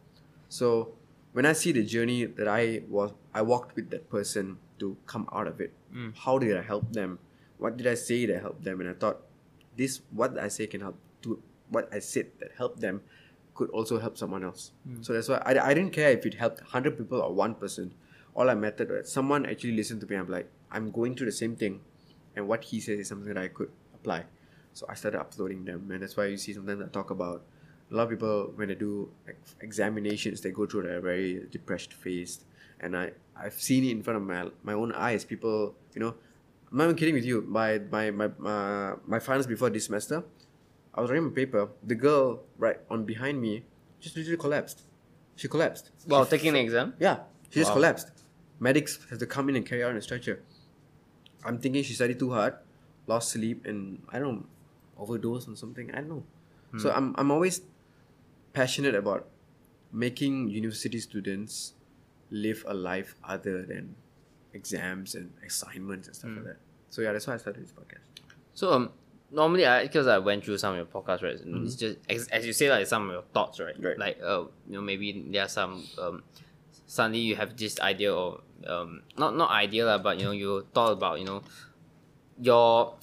So when I see the journey that I was, I walked with that person to come out of it. Hmm. How did I help them? What did I say that helped them? And I thought, this what I say can help. To what I said that helped them could also help someone else. Hmm. So that's why I, I didn't care if it helped hundred people or one person. All I mattered was someone actually listened to me. I'm like, I'm going through the same thing, and what he says is something that I could apply. So I started uploading them, and that's why you see sometimes I talk about a lot of people when they do ex- examinations, they go through a very depressed phase, and I I've seen it in front of my my own eyes. People, you know, I'm not even kidding with you. My my my my, my finals before this semester, I was writing my paper. The girl right on behind me just literally collapsed. She collapsed. While taking the exam? yeah, she just collapsed. Medics have to come in and carry out on a stretcher. I'm thinking she studied too hard, lost sleep, and I don't know, overdose on something. I don't know. So hmm. I'm I'm always passionate about making university students live a life other than exams and assignments and stuff like that. So yeah, that's why I started this podcast. So um normally I because I went through some of your podcasts right it's just as, as you say like some of your thoughts right Right. like uh you know maybe there are some um suddenly you have this idea or um not not idea lah, but you know you thought about you know your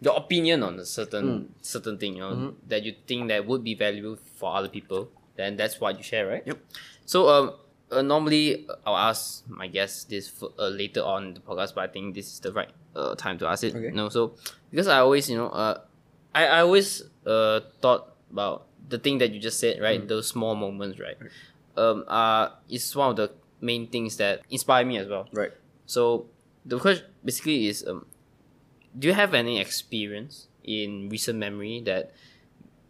your opinion on a certain certain thing you know that you think that would be valuable for other people then that's what you share right Yep. so um uh, normally uh, I'll ask my guests this for, uh, later on in the podcast, but I think this is the right uh, time to ask it. Okay. You know, so because I always, you know, uh, I, I always uh thought about the thing that you just said, right? Those small moments, right? Um, uh, is one of the main things that inspire me as well. Right. So the question basically is, um, do you have any experience in recent memory that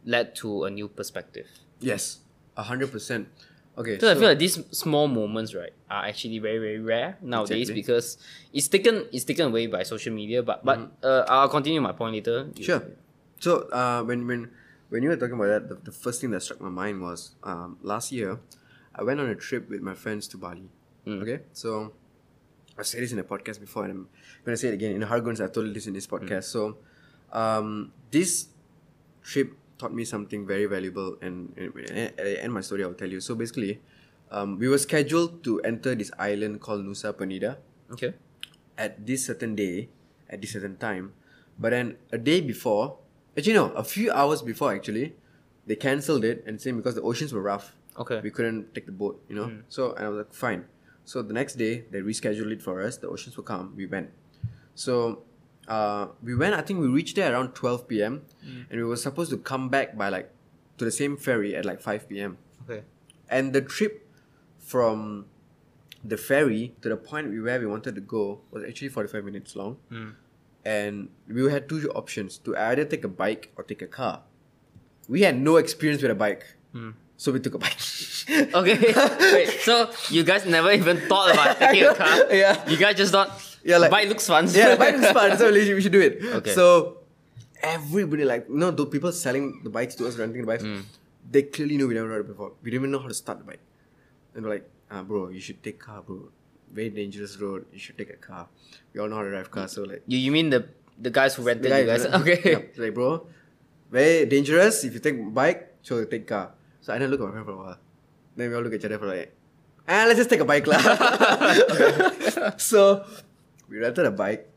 led to a new perspective? Yes. A hundred percent. Okay. So, I feel like these small moments, right, are actually very very rare nowadays Exactly. because it's taken it's taken away by social media. But but uh, I'll continue my point later. Sure. So uh, when when when you were talking about that, the, the first thing that struck my mind was um, last year, I went on a trip with my friends to Bali. Okay, so I said this in a podcast before, and I'm gonna say it again. In Harguns, I told this in this podcast. So um, this trip taught me something very valuable, and, and at the end of my story, I'll tell you. So basically, um, we were scheduled to enter this island called Nusa Penida Okay. at this certain day, at this certain time. But then a day before, actually no, a few hours before actually, they cancelled it and saying because the oceans were rough, Okay. we couldn't take the boat, you know. So and I was like, fine. So the next day they rescheduled it for us. The oceans were calm. We went. So uh, we went. I think we reached there around twelve p.m. Mm. and we were supposed to come back by like to the same ferry at like five p.m. Okay. And the trip from the ferry to the point where we wanted to go was actually 45 minutes long. Mm. And we had two options to either take a bike or take a car. We had no experience with a bike. Mm. So we took a bike. Okay. Wait, so you guys never even thought about taking a car? Yeah. You guys just thought Yeah, like- bike looks fun. yeah, the bike looks fun, so we should, do it. Okay. So everybody like you know the people selling the bikes to us, renting the bikes, they clearly knew we never rode it before. We didn't even know how to start the bike. And they're like, ah, bro, you should take car, bro. Very dangerous road. You should take a car. We all know how to drive car, so like You you mean the the guys who rented the you guys? Okay. Yeah, like bro, very dangerous. If you take bike, so take car. So I didn't look at my friend for a while. Then we all look at each other for like, ah, let's just take a bike lah. so we rented a bike.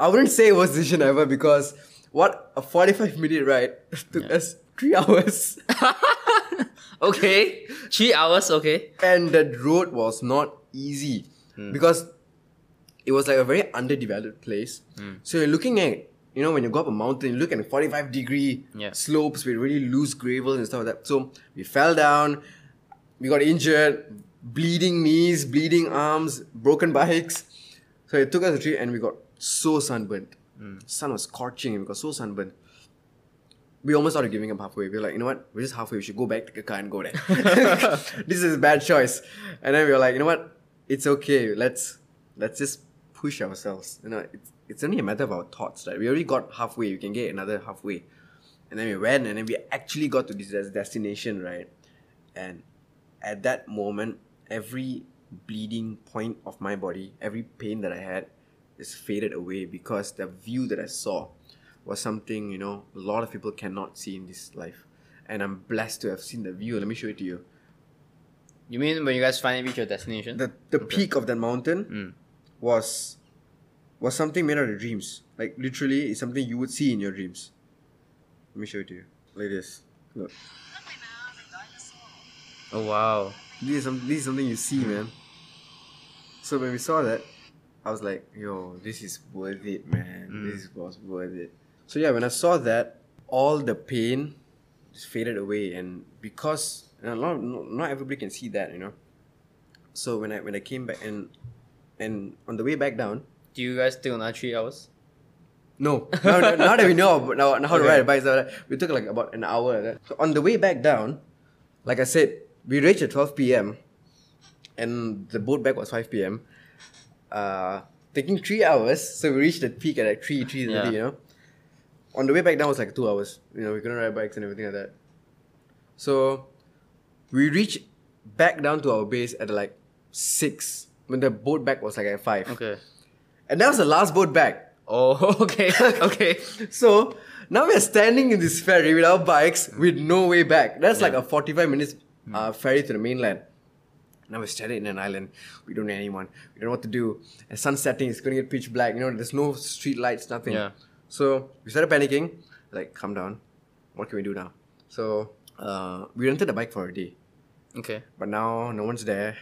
I wouldn't say it was decision ever because what a 45 minute ride took us three hours. Okay, three hours. Okay. and that road was not easy hmm. because it was like a very underdeveloped place. Hmm. So you're looking at, you know, when you go up a mountain, you look at 45 degree Yeah. slopes with really loose gravel and stuff like that. So we fell down, we got injured, bleeding knees, bleeding arms, broken bikes. So it took us a trip and we got so sunburnt. Sun was scorching and we got so sunburnt. We almost started giving up halfway. We were like, you know what? We're just halfway. We should go back, take a car, and go there. this is a bad choice. And then we were like, you know what? It's okay. Let's let's just push ourselves. You know, it's it's only a matter of our thoughts, right? We already got halfway. We can get another halfway. And then we went, and then we actually got to this destination, right? And at that moment, every bleeding point of my body, every pain that I had, is faded away because the view that I saw was something you know a lot of people cannot see in this life, and I'm blessed to have seen the view. Let me show it to you. You mean when you guys finally reach your destination? The the peak of that mountain Mm. was was something made out of dreams. Like literally, it's something you would see in your dreams. Let me show it to you. Like this. Look. oh wow. This is, some, this is something you see, man. So when we saw that, I was like, yo, this is worth it, man. Mm. This was worth it. So yeah, when I saw that, all the pain just faded away, and because and not not everybody can see that, you know. So when I when I came back and and on the way back down, Do you guys still another three hours? no, now, that we know now, now how to Okay. ride a bike, so we took like about an hour. So on the way back down, like I said, we reached at 12 p.m. and the boat back was 5 p.m. Uh, taking three hours, so we reached the peak at like 3, 3 Yeah. you know. On the way back down was like two hours. You know, we couldn't ride bikes and everything like that. So we reached back down to our base at like 6 when the boat back was like at 5. Okay. And that was the last boat back. Oh, okay, okay. So now we're standing in this ferry with our bikes with no way back. That's like a 45 minutes uh, ferry to the mainland. Now we're standing in an island. We don't know anyone. We don't know what to do. And sun setting, it's going to get pitch black. You know, there's no street lights, nothing. Yeah. So we started panicking. Like, calm down. What can we do now? So uh, we rented a bike for a day. Okay. But now no one's there.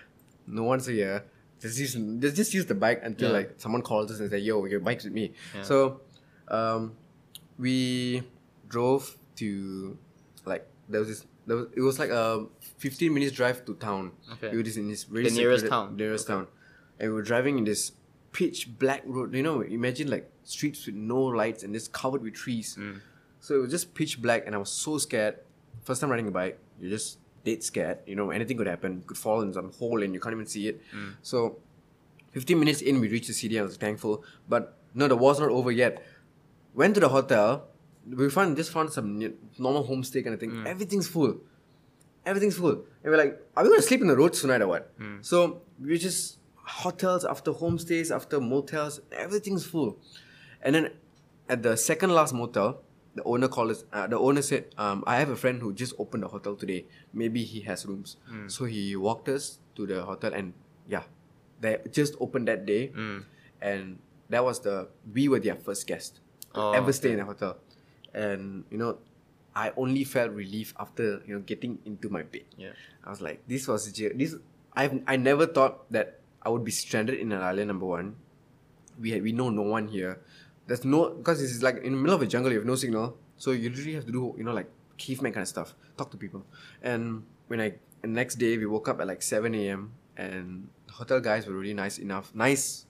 No one's here. Just use, just, just use the bike until Yeah. like someone calls us and say, "Yo, your bike's with me." Yeah. So, um, we drove to like there was this. Was, it was like a fifteen minutes drive to town. Okay. Were just in this really The nearest secluded- town. Nearest town, and we were driving in this pitch black road. You know, imagine like streets with no lights and just covered with trees. Mm. So it was just pitch black, and I was so scared. First time riding a bike, you're just dead scared. You know, anything could happen. You could fall in some hole and you can't even see it. So, 15 minutes in, we reached the city. I was thankful, but no, the war's not over yet. Went to the hotel. We found just found some normal homestay kind of thing. Everything's full. Everything's full. And we're like, are we gonna sleep in the roads tonight or what? So we just hotels after homestays after motels. Everything's full. And then at the second last motel, the owner called us. Uh, the owner said, um, "I have a friend who just opened a hotel today. Maybe he has rooms." So he walked us to the hotel, and yeah, they just opened that day, and that was the we were their first guest to Oh, ever stay in a hotel, and you know, I only felt relief after you know getting into my bed. Yeah. I was like, this was this. I I never thought that I would be stranded in an island. Number one, we had, we know no one here. There's no because this is like in the middle of a jungle. You have no signal, so you literally have to do you know like caveman kind of stuff. Talk to people. And when I and next day we woke up at like seven a.m. and the hotel guys were really nice enough, nice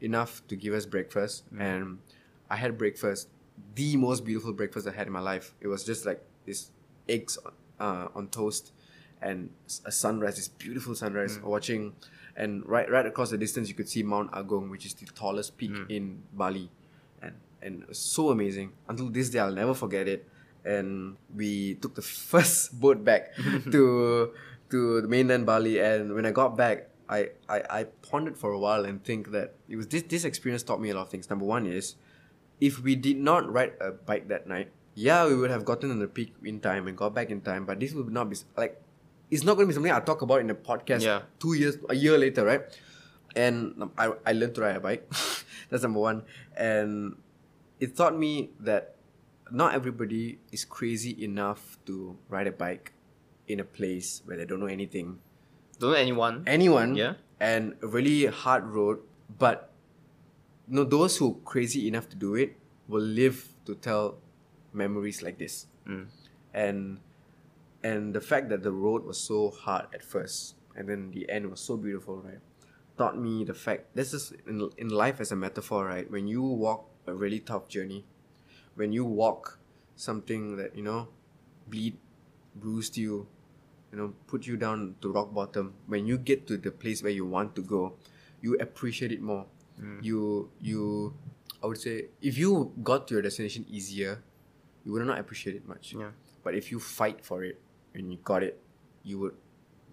enough to give us breakfast. Mm. And I had breakfast, the most beautiful breakfast I had in my life. It was just like this eggs uh, on toast and a sunrise, this beautiful sunrise watching. And right right across the distance, you could see Mount Agung, which is the tallest peak in Bali. And, and it was so amazing. Until this day, I'll never forget it. And we took the first boat back to to the mainland Bali. And when I got back, I, I, I pondered for a while and think that it was this this experience taught me a lot of things. Number one is if we did not ride a bike that night, yeah, we would have gotten on the peak in time and got back in time. But this would not be like it's not going to be something I talk about in a podcast. Yeah. two years, a year later, right? And um, I I learned to ride a bike. That's number one, and it taught me that not everybody is crazy enough to ride a bike in a place where they don't know anything. Don't know anyone. Anyone, Yeah. and a really hard road, but you know, those who crazy enough to do it will live to tell memories like this. Mm. And and the fact that the road was so hard at first and then the end was so beautiful, right? Taught me the fact this is in, in life as a metaphor, right? When you walk a really tough journey, when you walk something that, you know, bleed, bruised you, you know, put you down to rock bottom, when you get to the place where you want to go, you appreciate it more. You you I would say if you got to your destination easier, you would not appreciate it much. Yeah. But if you fight for it and you got it, you would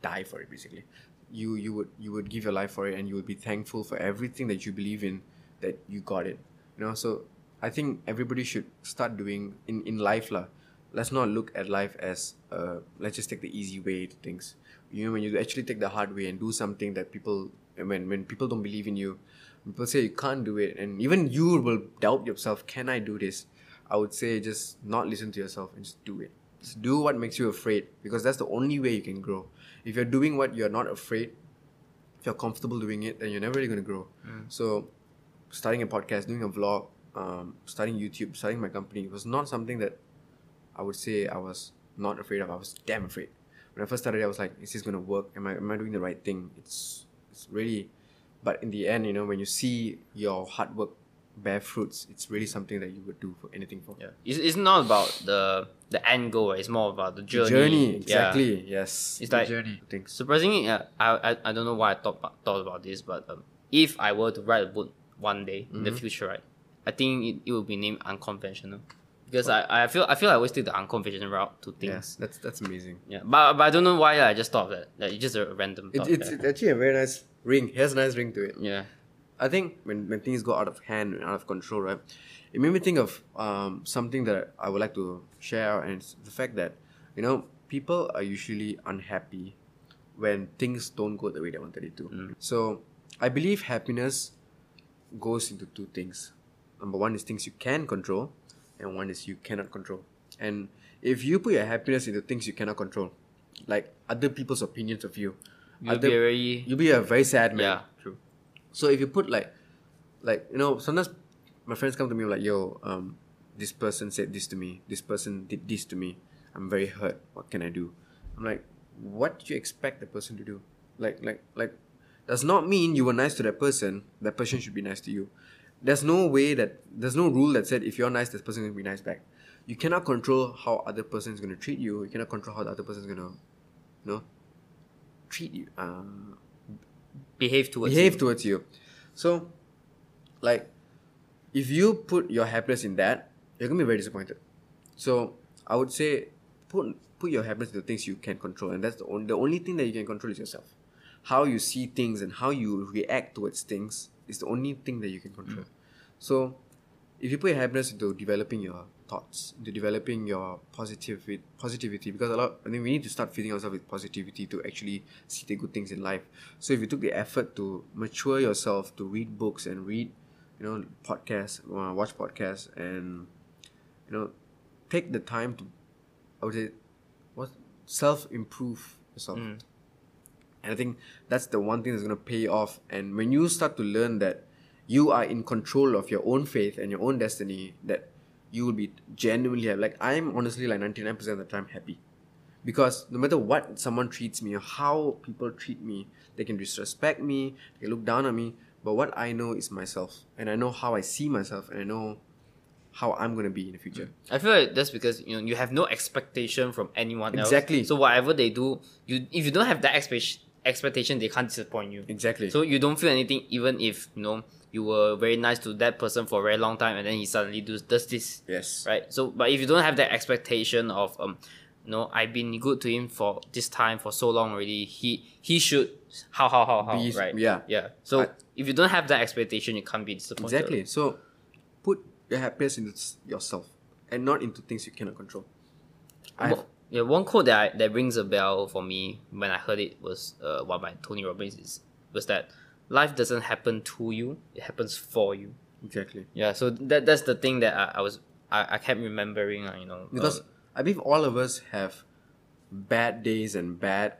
die for it basically. You you would you would give your life for it and you would be thankful for everything that you believe in that you got it. You know, so I think everybody should start doing in, in life lah. Let's not look at life as uh let's just take the easy way to things. You know, when you actually take the hard way and do something that people when when people don't believe in you, people say you can't do it and even you will doubt yourself, can I do this? I would say just not listen to yourself and just do it. Just do what makes you afraid because that's the only way you can grow. If you're doing what you're not afraid, if you're comfortable doing it, then you're never really going to grow. So, starting a podcast, doing a vlog, um, starting YouTube, starting my company was not something that I would say I was not afraid of. I was damn afraid. When I first started, I was like, "Is this going to work? Am I am I doing the right thing?" It's it's really, but in the end, you know, when you see your hard work bear fruits, it's really something that you would do for anything for. Yeah. It's, it's not about the the end goal. It's more about the The journey. journey, Yeah. exactly. Yes. It's like journey. Things. surprisingly, uh, I, I I don't know why I thought about, thought about this, but um, if I were to write a book one day in the future, right, I think it, it would be named unconventional, because I, I feel I feel I always take the unconventional route to things. Yes, that's that's amazing. Yeah, but, but I don't know why I just thought of that. Like it's just a random It, it's, it's actually a very nice ring. It has a nice ring to it. yeah. I think when, when things go out of hand and out of control, right, it made me think of um, something that I would like to share, and it's the fact that, you know, people are usually unhappy when things don't go the way they wanted it to. So I believe happiness goes into two things. Number one is things you can control, and one is you cannot control. And if you put your happiness into things you cannot control, like other people's opinions of you, You'll other- be very you'll be a very sad man. yeah true. So if you put like, like you know, sometimes my friends come to me like, "Yo, um, this person said this to me. This person did this to me. I'm very hurt. What can I do?" I'm like, "What do you expect the person to do? Like, like, like, does not mean you were nice to that person. That person should be nice to you. There's no way that there's no rule that said if you're nice, this person will be nice back. You cannot control how other person is gonna treat you. You cannot control how the other person is gonna, you know, treat you. Uh, Behave towards behave you. towards you. So, like, if you put your happiness in that, you're gonna be very disappointed. So, I would say put put your happiness into things you can control, and that's the only the only thing that you can control is yourself. How you see things and how you react towards things is the only thing that you can control. So, if you put your happiness into developing your thoughts, into developing your positivity, positivity, because a lot, I mean, we need to start feeding ourselves with positivity to actually see the good things in life. So, if you took the effort to mature yourself, to read books and read, you know, podcasts, uh, watch podcasts, and you know, take the time to, I would say, what self improve yourself. And I think that's the one thing that's gonna pay off. And when you start to learn that you are in control of your own faith and your own destiny, that you will be genuinely happy. Like I'm honestly like ninety nine percent of the time happy, because no matter what someone treats me or how people treat me, they can disrespect me, they look down on me. But what I know is myself, and I know how I see myself, and I know how I'm gonna be in the future. I feel like that's because you know you have no expectation from anyone else. Exactly. So whatever they do, you if you don't have that expectation, expectation they can't disappoint you. Exactly. So you don't feel anything even if you know you were very nice to that person for a very long time and then he suddenly does does this. yes. Right. So but if you don't have that expectation of um you know, I've been good to him for this time for so long already. He he should how how how how Be- right. yeah. Yeah. So I- if you don't have that expectation you can't be disappointed. Exactly. So put your happiness into yourself and not into things you cannot control. One- yeah, one quote that I, that rings a bell for me when I heard it was uh, one by Tony Robbins is, was that life doesn't happen to you; it happens for you. exactly. Yeah, so that that's the thing that I, I was I, I kept remembering, uh, you know, because um, I believe all of us have bad days and bad,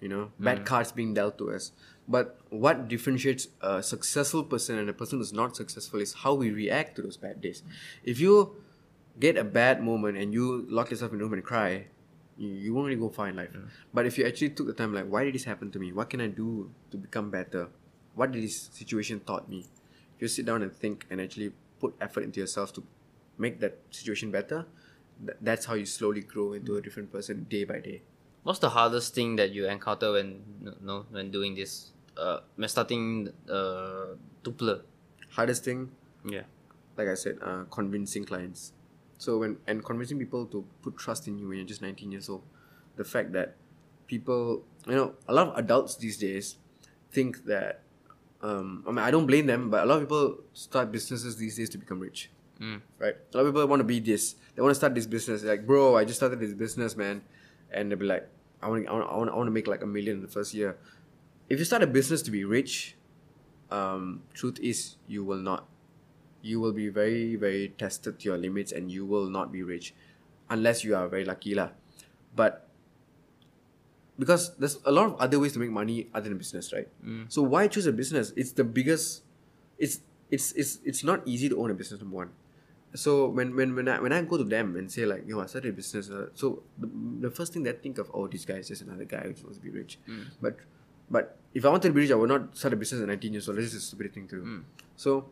you know, bad cards being dealt to us. But what differentiates a successful person and a person who's not successful is how we react to those bad days. If you get a bad moment and you lock yourself in a room and cry, you, you won't really go far in life. But if you actually took the time, like, why did this happen to me? What can I do to become better? What did this situation taught me? If you sit down and think and actually put effort into yourself to make that situation better, th- that's how you slowly grow into a different person day by day. what's the hardest thing that you encounter when know when doing this? Uh, when starting uh, Duplr. Hardest thing, Yeah. like I said, uh, convincing clients. So when and convincing people to put trust in you when you're just 19 years old. The fact that people, you know, a lot of adults these days think that. Um, I mean, I don't blame them, but a lot of people start businesses these days to become rich. Mm. Right? A lot of people want to be this. They want to start this business. They're like, bro, I just started this business, man, and they'll be like, I want, I want, I want, I want to make like a million in the first year. If you start a business to be rich, um, truth is you will not you will be very very tested to your limits and you will not be rich unless you are very lucky lah. but because there's a lot of other ways to make money other than business right? Mm. So why choose a business? It's the biggest it's it's it's it's not easy to own a business number one. So when when when I when I go to them and say like yo I started a business uh, so the, the first thing they think of oh this guy is just another guy who wants to be rich. Mm. But but if I wanted to be rich I would not start a business at 19 years old. This is a stupid thing to do. Mm. So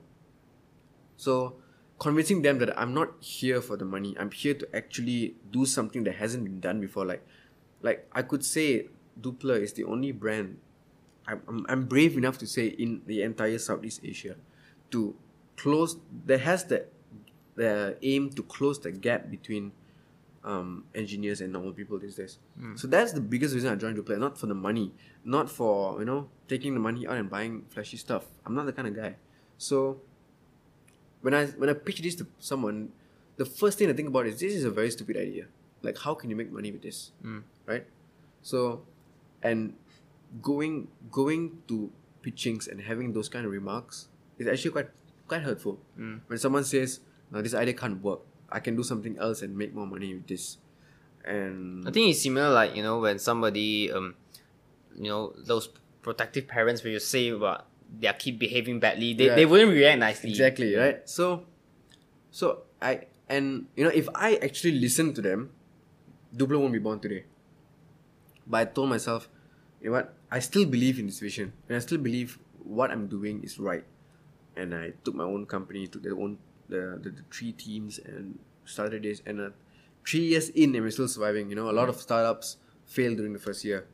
so convincing them that I'm not here for the money. I'm here to actually do something that hasn't been done before. Like, like I could say, Duplr is the only brand. I'm, I'm, I'm brave enough to say in the entire Southeast Asia, to close. That has the the aim to close the gap between um, engineers and normal people these days. So that's the biggest reason I joined Duplr. Not for the money, not for you know taking the money out and buying flashy stuff. I'm not the kind of guy. So when I when I pitch this to someone, the first thing I think about is this is a very stupid idea. Like how can you make money with this? Right? So and going going to pitchings and having those kind of remarks is actually quite quite hurtful. When someone says, no, this idea can't work. I can do something else and make more money with this. And I think it's similar like, you know, when somebody um you know, those protective parents when you say about their kid behaving badly, they, Yeah. they wouldn't react nicely. Exactly, right? So so I and you know if I actually listen to them, Duplr won't be born today. But I told myself, you know what? I still believe in this vision. And I still believe what I'm doing is right. And I took my own company, took the own the, the, the three teams and started this and uh, three years in and we're still surviving. You know, a lot of startups fail during the first year.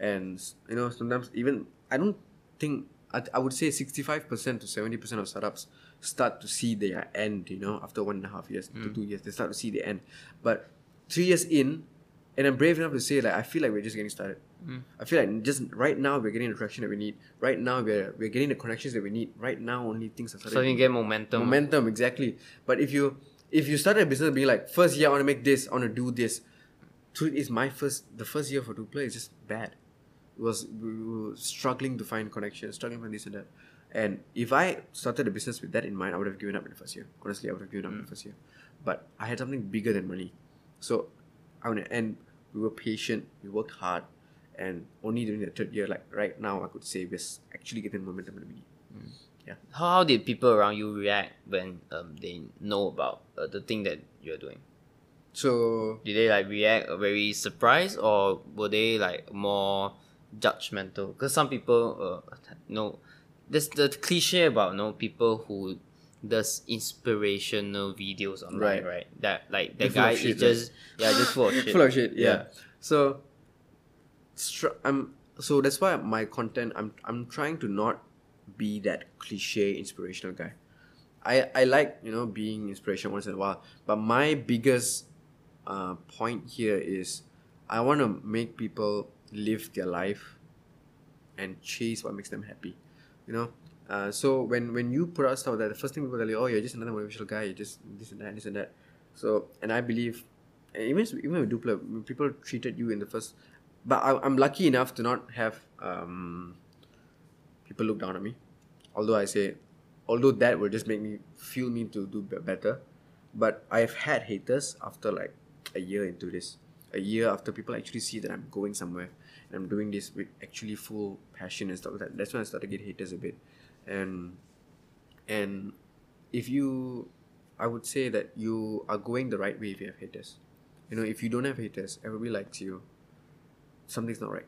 And you know, sometimes even I don't think I, I would say 65% to 70% of startups start to see their end, you know, after one and a half years to mm. two years, they start to see the end. But three years in, and I'm brave enough to say like I feel like we're just getting started. Mm. I feel like just right now we're getting the traction that we need. Right now we're we're getting the connections that we need. Right now only things are starting. So you get momentum. Momentum, exactly. But if you if you started a business being like first year I want to make this, I want to do this. Truth is my first the first year for Duplr is just bad. Was we were struggling to find connections, struggling to find this and that. And if I started a business with that in mind, I would have given up in the first year. Honestly, I would have given up in the first year. But I had something bigger than money. So I to and we were patient, we worked hard, and only during the third year, like right now, I could say we're actually getting momentum that we need. Yeah. How, how did people around you react when um, they know about uh, the thing that you're doing? So Did they like react very surprised or were they like more judgmental? Because some people, uh, know, there's the cliche about you know people who does inspirational videos online, Right. right? That like They're that full of guy is just yeah just full of shit. full of shit. Yeah. Yeah. So, str- I'm so that's why my content. I'm I'm trying to not be that cliche inspirational guy. I I like you know being inspirational once in a while, but my biggest uh, point here is I want to make people live their life and chase what makes them happy. You know. Uh, so when when you put out stuff that, the first thing people tell you, oh, you're just another motivational guy. You're just this and that, this and that. So and I believe and even even with Duplr, people treated you in the first, but I, I'm lucky enough to not have um, people look down on me. Although I say, although that will just make me feel me to do better, but I've had haters after like a year into this. A year after people actually see that I'm going somewhere and I'm doing this with actually full passion and stuff like that. That's when I started to get haters a bit. And and if you I would say that you are going the right way if you have haters. You know, if you don't have haters, everybody likes you. Something's not right.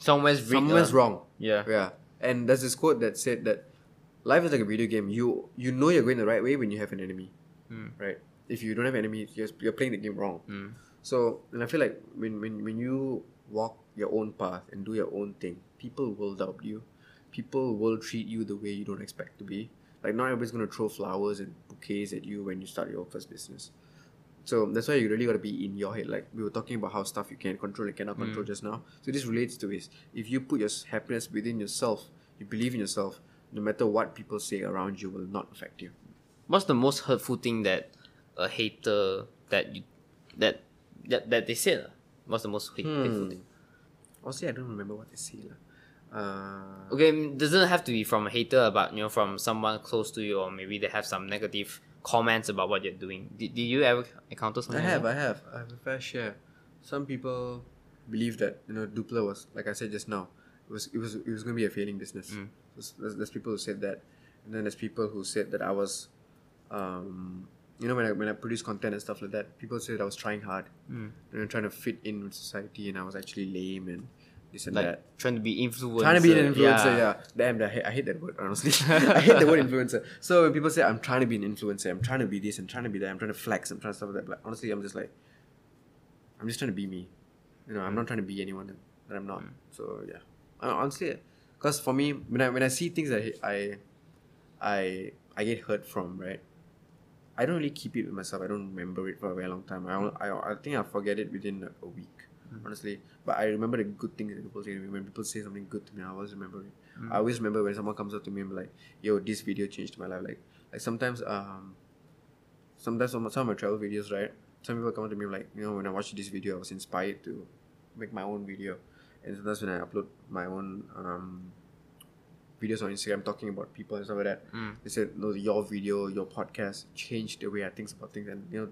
Somewhere's rigged, Somewhere's uh, wrong. Yeah. Yeah. And there's this quote that said that life is like a video game. You you know you're going the right way when you have an enemy. Right? If you don't have enemies, you're, you're playing the game wrong. So and I feel like when, when when you walk your own path and do your own thing, people will doubt you. People will treat you the way you don't expect to be. Like not everybody's gonna throw flowers and bouquets at you when you start your first business. So that's why you really got to be in your head. Like we were talking about how stuff you can control and cannot control mm. just now. So this relates to is if you put your happiness within yourself, you believe in yourself. No matter what people say around you, will not affect you. What's the most hurtful thing that a hater that you that that, that they said? What's the most hate, hateful hmm. thing? Honestly, I don't remember what they say lah. Uh, Okay, mm, doesn't have to be from a hater, but you know, from someone close to you, or maybe they have some negative comments about what you're doing. Did, did you ever encounter something? I have, like I have, I have a fair share. Some people believe that you know Duplr was like I said just now. It was it was it was going to be a failing business. There's, there's, there's people who said that, and then there's people who said that I was, um, you know, when I when I produce content and stuff like that, people said I was trying hard, Mm. you know, trying to fit in with society, and I was actually lame and this and like that. trying to be influencer. Trying to be an influencer, yeah. Damn, I hate, I hate that word, honestly. I hate the word influencer. So when people say I'm trying to be an influencer, I'm trying to be this, I'm trying to be that, I'm trying to flex, I'm trying to stuff like that. But honestly, I'm just like, I'm just trying to be me. You know, I'm not trying to be anyone that, that I'm not. So yeah, honestly, because for me, when I when I see things that I, I I get hurt from, right? I don't really keep it with myself. I don't remember it for a very long time. I, I, I think I forget it within a week, honestly. But I remember the good things that people say to me. When people say something good to me, I always remember it. I always remember when someone comes up to me and be like, "Yo, this video changed my life." Like, like sometimes, um, sometimes some some of my travel videos, right? Some people come up to me like, you know, when I watched this video, I was inspired to make my own video. And sometimes when I upload my own um, videos on Instagram talking about people and stuff like that, they said, "No, your video, your podcast changed the way I think about things," and you know,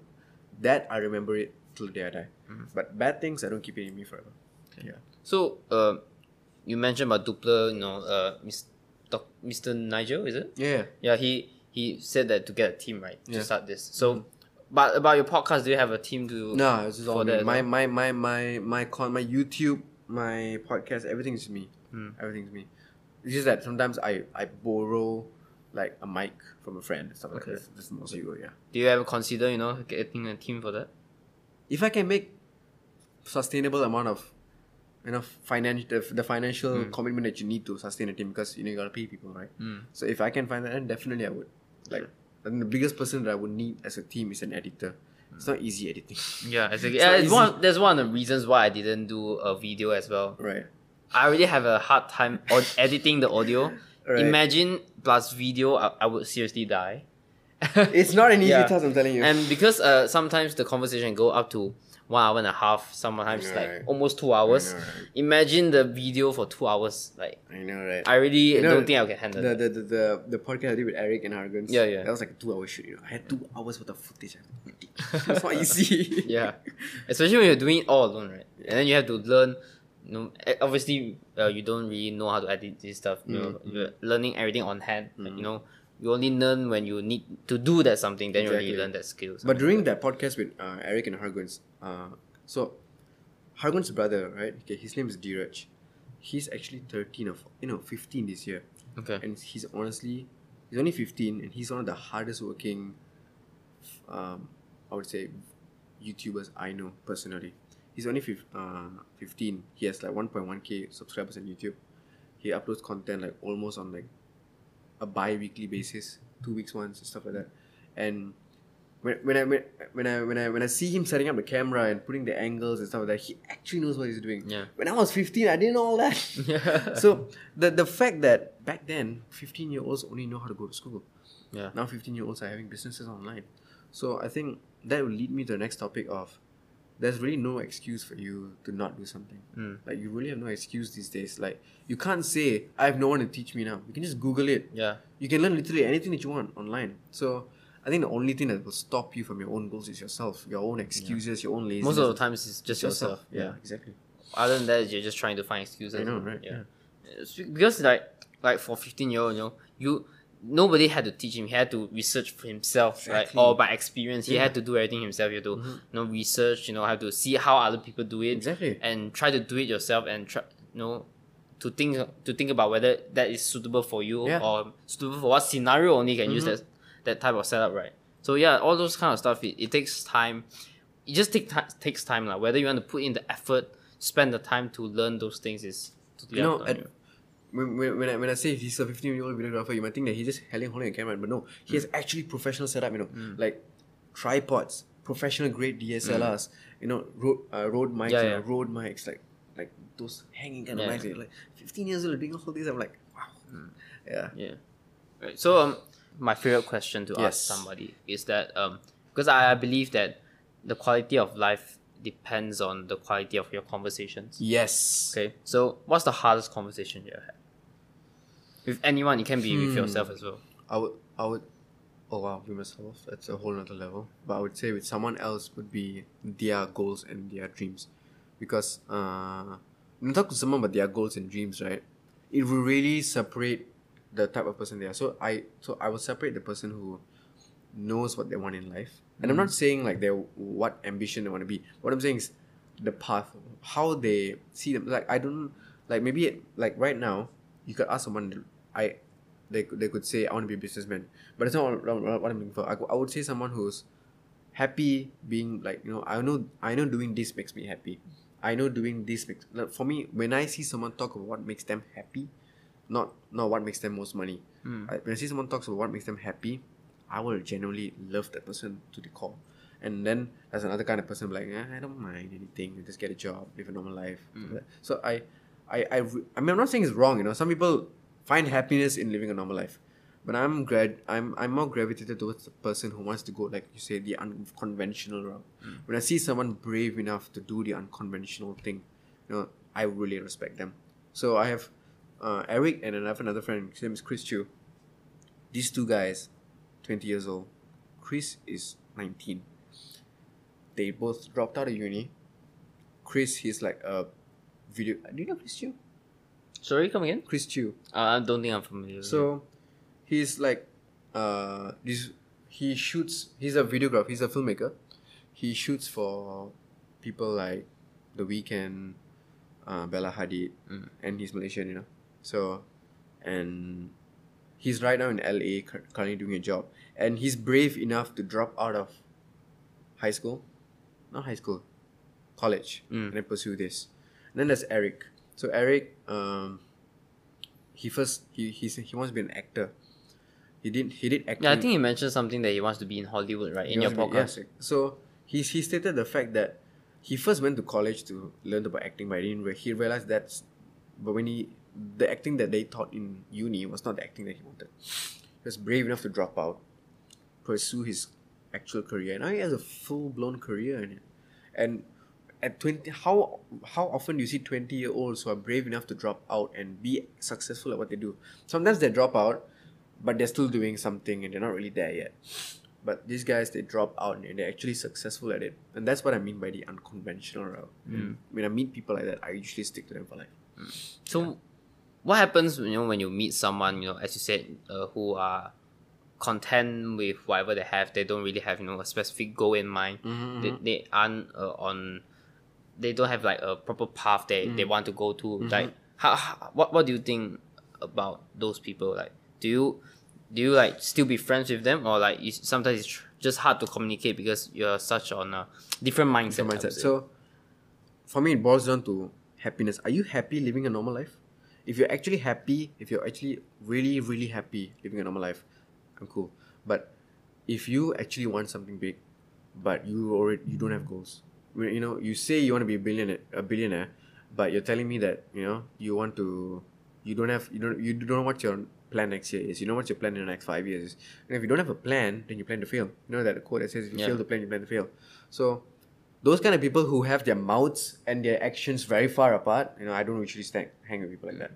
that I remember it till the day I die. But bad things, I don't keep it in me forever. Yeah. So, uh, you mentioned about Duplr, you know, uh, Mr. Doc- Mr. Nigel, is it? Yeah. Yeah, he he said that to get a team right to Yeah. start this. So, but about your podcast, do you have a team to? No, it's just all me. that My, my my my my con my YouTube, my podcast, everything's me. Hmm. Everything's me. It's just that sometimes I I borrow like a mic from a friend and stuff like Okay. that. That's mostly yeah. Do you ever consider, you know, getting a team for that? If I can make sustainable amount of you know financial the, the financial Hmm. commitment that you need to sustain a team because you know you gotta pay people right so if i can find that then definitely i would like and the biggest person that i would need as a team is an editor it's not easy editing Yeah, exactly. It's Yeah, it's one. That's one of the reasons why I didn't do a video as well. right I already have a hard time on editing the audio. Right. Imagine plus video, I, I would seriously die. it's not an easy Yeah. task i'm telling you And because uh, sometimes the conversation go up to one hour and a half, sometimes know, like right? almost two hours. know, right? Imagine the video for two hours. Like i know right I really You know, don't think I can handle the, that. the, the, the, the podcast I did with Eric and Harguns. Yeah, yeah. That was like a two hour shoot, you know. I had two hours worth of footage. I had to edit. It's not easy. yeah, especially when you're doing it all alone, right? And then you have to learn. Know, eh, obviously, uh, you don't really know how to edit this stuff. You know, Mm, you're learning everything on hand. Like, you know, you only learn when you need to do that something. Then you really learn that skill. But during that podcast with uh, Eric and Harguns, uh, so Hargun's brother, right? Okay, his name is Dheeraj. He's actually 13 of you know 15 this year, okay, and he's honestly he's only 15, and he's one of the hardest working, um, I would say, YouTubers I know personally. He's only fif- uh, 15. He has like 1.1k subscribers on YouTube. He uploads content like almost on like a bi-weekly basis, two weeks once and stuff like that. And when, when I when, when I when I when I see him setting up the camera and putting the angles and stuff like that, he actually knows what he's doing. Yeah. When I was 15, I didn't know all that. Yeah. so the the fact that back then 15 year olds only know how to go to school. yeah, Now 15 year olds are having businesses online. So I think that will lead me to the next topic of there's really no excuse for you to not do something. Mm. Like you really have no excuse these days. Like you can't say I have no one to teach me now. You can just Google it. yeah. You can learn literally anything that you want online. So I think the only thing that will stop you from your own goals is yourself, your own excuses, your own laziness. Most of the times it's just yourself. Yeah, exactly. Other than that, you're just trying to find excuses. I know, right? Yeah. It's because like like for fifteen year old, you know, you nobody had to teach him. He had to research for himself, right? Or by experience, he Yeah. had to do everything himself. You had to mm-hmm. you know research. You know, have to see how other people do it. Exactly. And try to do it yourself and try you know to think to think about whether that is suitable for you Yeah. or suitable for what scenario only can use mm-hmm. that that type of setup, right? So yeah, all those kind of stuff. It, it takes time. It just take ti- takes time, like whether you want to put in the effort, spend the time to learn those things is totally You know, at. When, when, when, I, when I say he's a 15 year old videographer, you might think that he's just holding, holding a camera, but no, he has actually professional setup, you know, like tripods, professional grade DSLRs, you know, Rode, uh, Rode mics, Yeah, you know, Rode mics, like like those hanging kind Yeah. of mics. Like 15 years old doing all these, I'm like, wow. Yeah. Yeah. Right. So um, my favorite question to Yes. ask somebody is that um, because I, I believe that the quality of life depends on the quality of your conversations. Yes. Okay. So what's the hardest conversation you've had? With anyone, it can be with yourself as well. I would, I would, oh wow, with myself, that's a whole nother level. But I would say with someone else would be their goals and their dreams. Because uh, when you talk to someone about their goals and dreams, right, it will really separate the type of person they are. So I, so I will separate the person who knows what they want in life. And I'm not saying like they're what ambition they want to be. What I'm saying is the path, how they see them. Like I don't like maybe like right now, you could ask someone. I they could- they could say I want to be a businessman, but it's not what, what- I'm looking for. I, I would say someone who's happy being like you know I know I know doing this makes me happy. I know doing this makes like, for me when I see someone talk about what makes them happy, not not what makes them most money. I, when I see someone talks about what makes them happy, I will genuinely love that person to the core. And then there's another kind of person like eh, I don't mind anything, just get a job, live a normal life. So I, I, I, I mean I'm not saying it's wrong. You know, some people find happiness in living a normal life, but I'm grad I'm I'm more gravitated towards the person who wants to go like you say the unconventional route. When I see someone brave enough to do the unconventional thing, you know, I really respect them. So I have uh, Eric and I have another friend. His name is Chris Chu. These two guys, twenty years old. Chris is nineteen. They both dropped out of uni. Chris, he's like a video. Do you know Chris Chu? Sorry, come again? Chris Chu. Uh, I don't think I'm familiar. So he's like uh this he shoots he's a videographer, he's a filmmaker. He shoots for people like The Weeknd, uh, Bella Hadid, and he's Malaysian, you know. So and he's right now in LA currently doing a job. And he's brave enough to drop out of high school. Not high school. College. And then pursue this. And then there's Eric. So Eric, um he first he he's, he wants to be an actor. He did he did acting. yeah, I think he mentioned something that he wants to be in Hollywood, right? He In your podcast. be- yes. So he he stated the fact that he first went to college to learn about acting, but he didn't. Re- he realized that's but when he the acting that they taught in uni was not the acting that he wanted. He was brave enough to drop out, pursue his actual career, and now he has a full blown career in it. And at twenty, how how often do you see twenty year olds who are brave enough to drop out and be successful at what they do? Sometimes they drop out, but they're still doing something and they're not really there yet. But these guys, they drop out and they're actually successful at it, and that's what I mean by the unconventional route. When I meet people like that, I usually stick to them for life. So, what happens you know when you meet someone you know as you said uh, who are content with whatever they have? They don't really have you know a specific goal in mind. Mm-hmm, They, they aren't uh, on. They don't have like a proper path they, Mm. they want to go to. Mm-hmm. Like how, how what what do you think about those people? Like do you do you like still be friends with them or like it's, sometimes it's tr- just hard to communicate because you're such on a different mindset. Different mindset. So, for me, it boils down to happiness. Are you happy living a normal life? If you're actually happy, if you're actually really, really happy living a normal life, I'm cool. But if you actually want something big, but you already you don't have goals, you know, you say you want to be a billionaire, a billionaire, but you're telling me that you know you want to, you don't have, you don't, you don't know what your plan next year is. You know what your plan in the next five years is. And if you don't have a plan, then you plan to fail. You know that quote that says, "If you Yeah. fail to plan, you plan to fail." So those kind of people who have their mouths and their actions very far apart, you know, I don't usually stand, hang with people like that.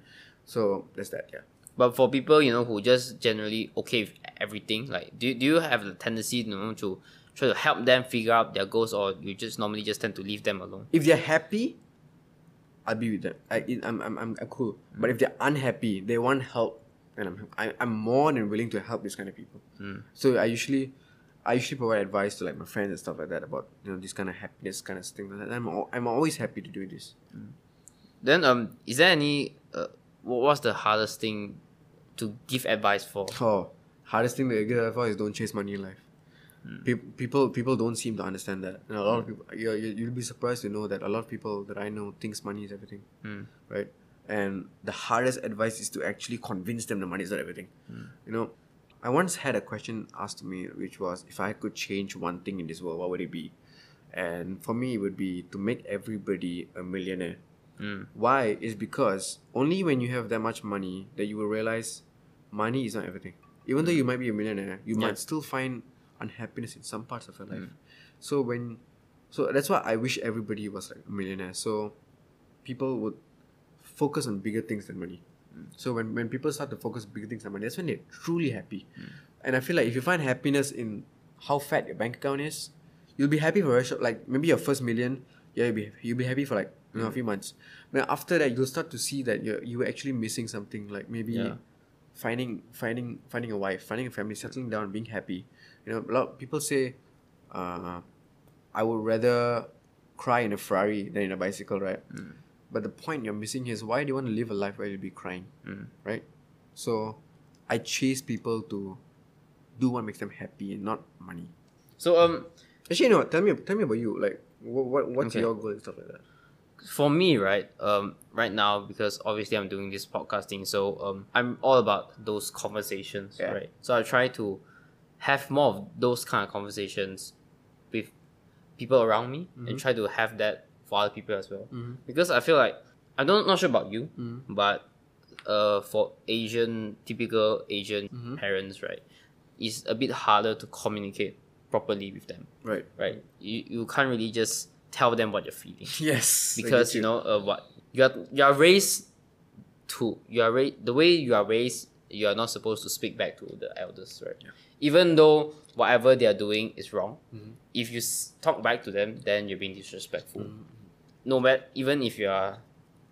So that's that, yeah. But for people, you know, who just generally okay with everything? Like, do do you have the tendency you know to try to help them figure out their goals, or you just normally just tend to leave them alone? if they're happy, I'll be with them. I, I'm, I'm, I'm, I'm cool. But if they're unhappy, they want help, and I'm, I, I'm more than willing to help these kind of people. So I usually, I usually provide advice to like my friends and stuff like that about you know this kind of happiness kind of thing. And I'm, al- I'm always happy to do this. Then um, is there any uh, what what's the hardest thing to give advice for? Oh, hardest thing to get advice is don't chase money in life. Peop people people don't seem to understand that. And a lot of hmm. people, you you you'll be surprised to know that a lot of people that I know thinks money is everything, hmm. right? And the hardest advice is to actually convince them the money is not everything. Hmm. You know, I once had a question asked to me, which was, if I could change one thing in this world, what would it be? And for me, it would be to make everybody a millionaire. Why? Is because only when you have that much money that you will realize money is not everything. Even though you might be a millionaire, you Yeah. might still find unhappiness in some parts of your life. Hmm. So when, so that's why I wish everybody was like a millionaire. So people would focus on bigger things than money. Hmm. So when, when people start to focus on bigger things than money, that's when they're truly happy. Hmm. And I feel like if you find happiness in how fat your bank account is, you'll be happy for a short, like maybe your first million, yeah, you'll be you'll be happy for like you know a few months. But after that, you'll start to see that you're you were actually missing something, like maybe Yeah. finding finding finding a wife, finding a family, settling down, being happy. You know, a lot of people say, uh, I would rather cry in a Ferrari than in a bicycle, right? But the point you're missing here is why do you want to live a life where you'll be crying, right? So, I chase people to do what makes them happy and not money. So um, Actually, no. Tell me, tell me about you. Like, what, what what's Okay. your goal and stuff like that? for me, right, um, right now because obviously I'm doing this podcasting, so um, I'm all about those conversations, Yeah. right? So I try to have more of those kind of conversations with people around me Mm-hmm. and try to have that for other people as well. Because I feel like I don't not sure about you, Mm-hmm. but uh, for Asian typical Asian Mm-hmm. parents, right, it's a bit harder to communicate properly with them, Right. right? You you can't really just tell them what you're feeling Yes. because you know uh, what you are you are raised to you are raised the way you are raised you are not supposed to speak back to the elders right even though whatever they are doing is wrong Mm-hmm. if you s- talk back to them then you're being disrespectful no matter even if you are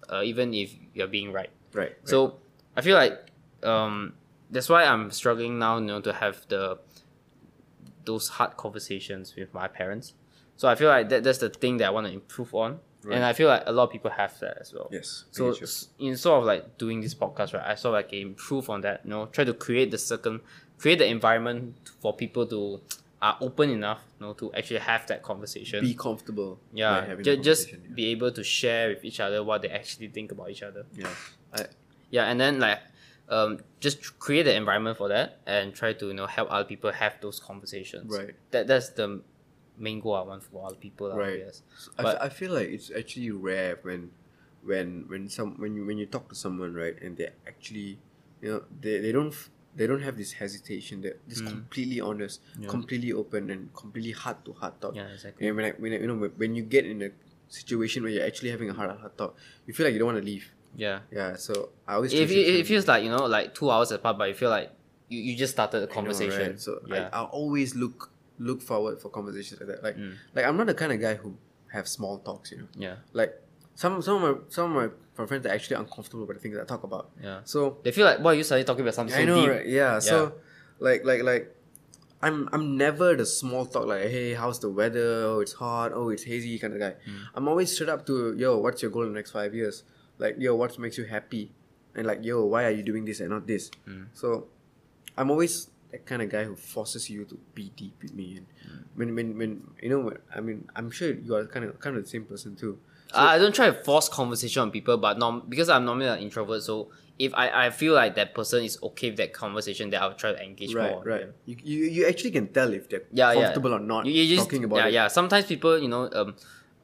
uh, even if you're being right Right. right. so I feel like um, that's why I'm struggling now, you know, to have the those hard conversations with my parents. So I feel like that that's the thing that I want to improve on, Right. and I feel like a lot of people have that as well. yes. So in sort of like doing this podcast, right, I sort of like improve on that. You know, try to create the second, create the environment for people to are open enough, you know, to actually have that conversation. be comfortable. yeah, having ju- just conversation, be able to share with each other what they actually think about each other. yeah. yeah. I, Yeah, and then like um just create the environment for that and try to you know help other people have those conversations. Right. That that's the main goal I want for all people. Right. I, f- I feel like it's actually rare when when when some when you when you talk to someone right and they actually you know they, they don't they don't have this hesitation they're just completely honest Mm. Yeah. completely open and completely heart to heart talk Yeah, exactly. and when I, when I, you know when- you get in a situation where you're actually having a heart to heart talk you feel like you don't want to leave Yeah. yeah so I always If it, it it feels like you know like two hours apart, but you feel like you, you just started a I know, conversation. right? So yeah. I, I always look look forward for conversations like that like Mm. like I'm not the kind of guy who have small talks you know yeah. like some some of my some of my, friends are actually uncomfortable with the things that I talk about. Yeah. So They feel like why are you suddenly talking about something I know, deep? right? Yeah. So like like like I'm I'm never the small talk like hey how's the weather oh it's hot oh it's hazy kind of guy. I'm always straight up to yo what's your goal in the next five years like yo what makes you happy and like yo why are you doing this and not this. So I'm always that kind of guy who forces you to be deep with me and when, when when you know I mean I'm sure you are kind of kind of the same person too. I I don't try to force conversation on people, but norm because I'm normally an introvert, so if I, I feel like that person is okay with that conversation, then I'll try to engage Right, more. with right. You, you you actually can tell if they're yeah, comfortable yeah. or not You, you just, talking about yeah, it. yeah. Sometimes people, you know, um,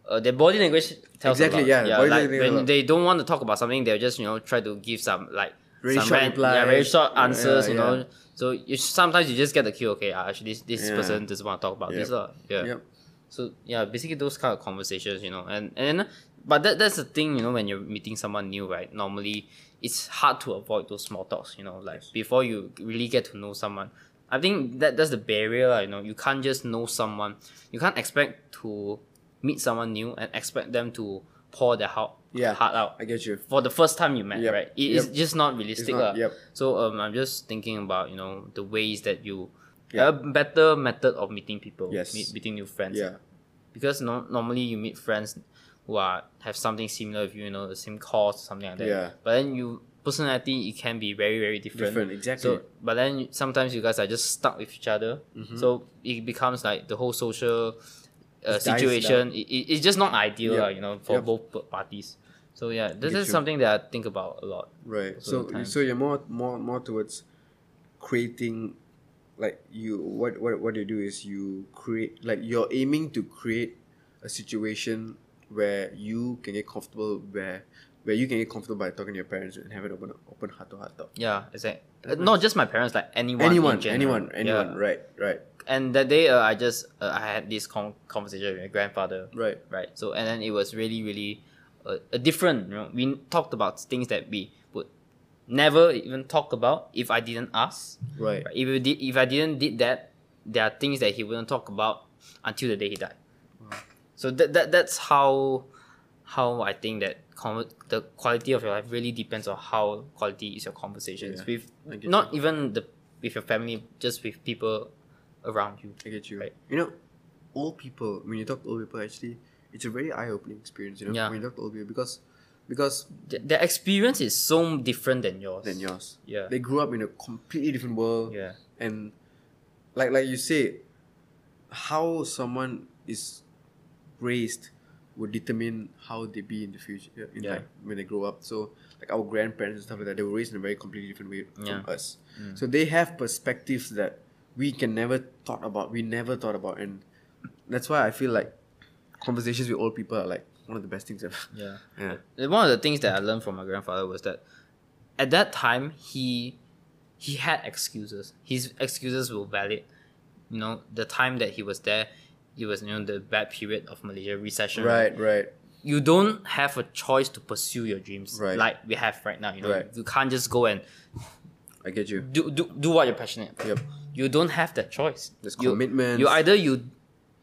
uh, their body language tells Exactly, yeah, yeah. like when they don't want to talk about something, they'll just you know try to give some like Short ran- yeah, very replies. short Yeah, answers. you know, so you sometimes you just get the cue. Okay, uh, actually this this Yeah. person doesn't want to talk about this. Yep. lah. Yeah. Yep. So yeah, basically those kind of conversations, you know, and and but that that's the thing, you know, when you're meeting someone new, right? Normally, it's hard to avoid those small talks, you know, like before you really get to know someone, I think that that's the barrier, you know. You can't just know someone. You can't expect to meet someone new and expect them to pour their heart, Yeah. heart out I get you. for the first time you met, Yep. right? It is Yep. just not realistic. not, yep. So um, I'm just thinking about, you know, the ways that you Yeah. a better method of meeting people, Yes. meet, meeting new friends. Yeah. Because no, normally you meet friends who are have something similar with you, you know, the same course, something like that. Yeah. But then you personality it can be very very different. Different, exactly. So but then sometimes you guys are just stuck with each other. So it becomes like the whole social uh, situation. It, it, it's just not ideal, Yep. lah, you know, for Yep. both parties. So yeah, this Get is you. something that I think about a lot. Right. So so you're more more more towards creating like you what what what you do is you create like you're aiming to create a situation where you can get comfortable where where you can get comfortable by talking to your parents and have an open open heart to heart talk. Yeah, exactly. Uh, not just my parents, like anyone. Anyone, anyone, anyone. Yeah. Right, right, And that day, uh, I just uh, I had this con- conversation with my grandfather. right. right? So and then it was really really uh, a different. You know, we talked about things that we would never even talk about if I didn't ask. Right. If we did, if I didn't did that, there are things that he wouldn't talk about until the day he died. So that, that that's how how I think that con- the quality of your life really depends on how quality is your conversations Yeah, with not even the with your family, just with people around you. I get you. Right. You know, old people. When you talk to old people, actually, it's a very eye-opening experience. You know, Yeah. when you talk to old people, because because Th- their experience is so different than yours. than yours. Yeah. They grew up in a completely different world. Yeah. And like like you say, how someone is raised would determine how they be in the future uh, in Yeah. like when they grow up. So like our grandparents and stuff like that, they were raised in a very completely different way from Yeah. us. Mm. So they have perspectives that we can never thought about. We never thought about, and that's why I feel like conversations with old people are like one of the best things ever. Yeah. Yeah. One of the things that I learned from my grandfather was that at that time he he had excuses. His excuses were valid. You know, the time that he was there, it was you know the bad period of Malaysia recession. Right, right. You don't have a choice to pursue your dreams Right. like we have right now. You know, Right. you can't just go and I get you. do do, do what you're passionate about. Yep. You don't have that choice. There's You- commitments. You either you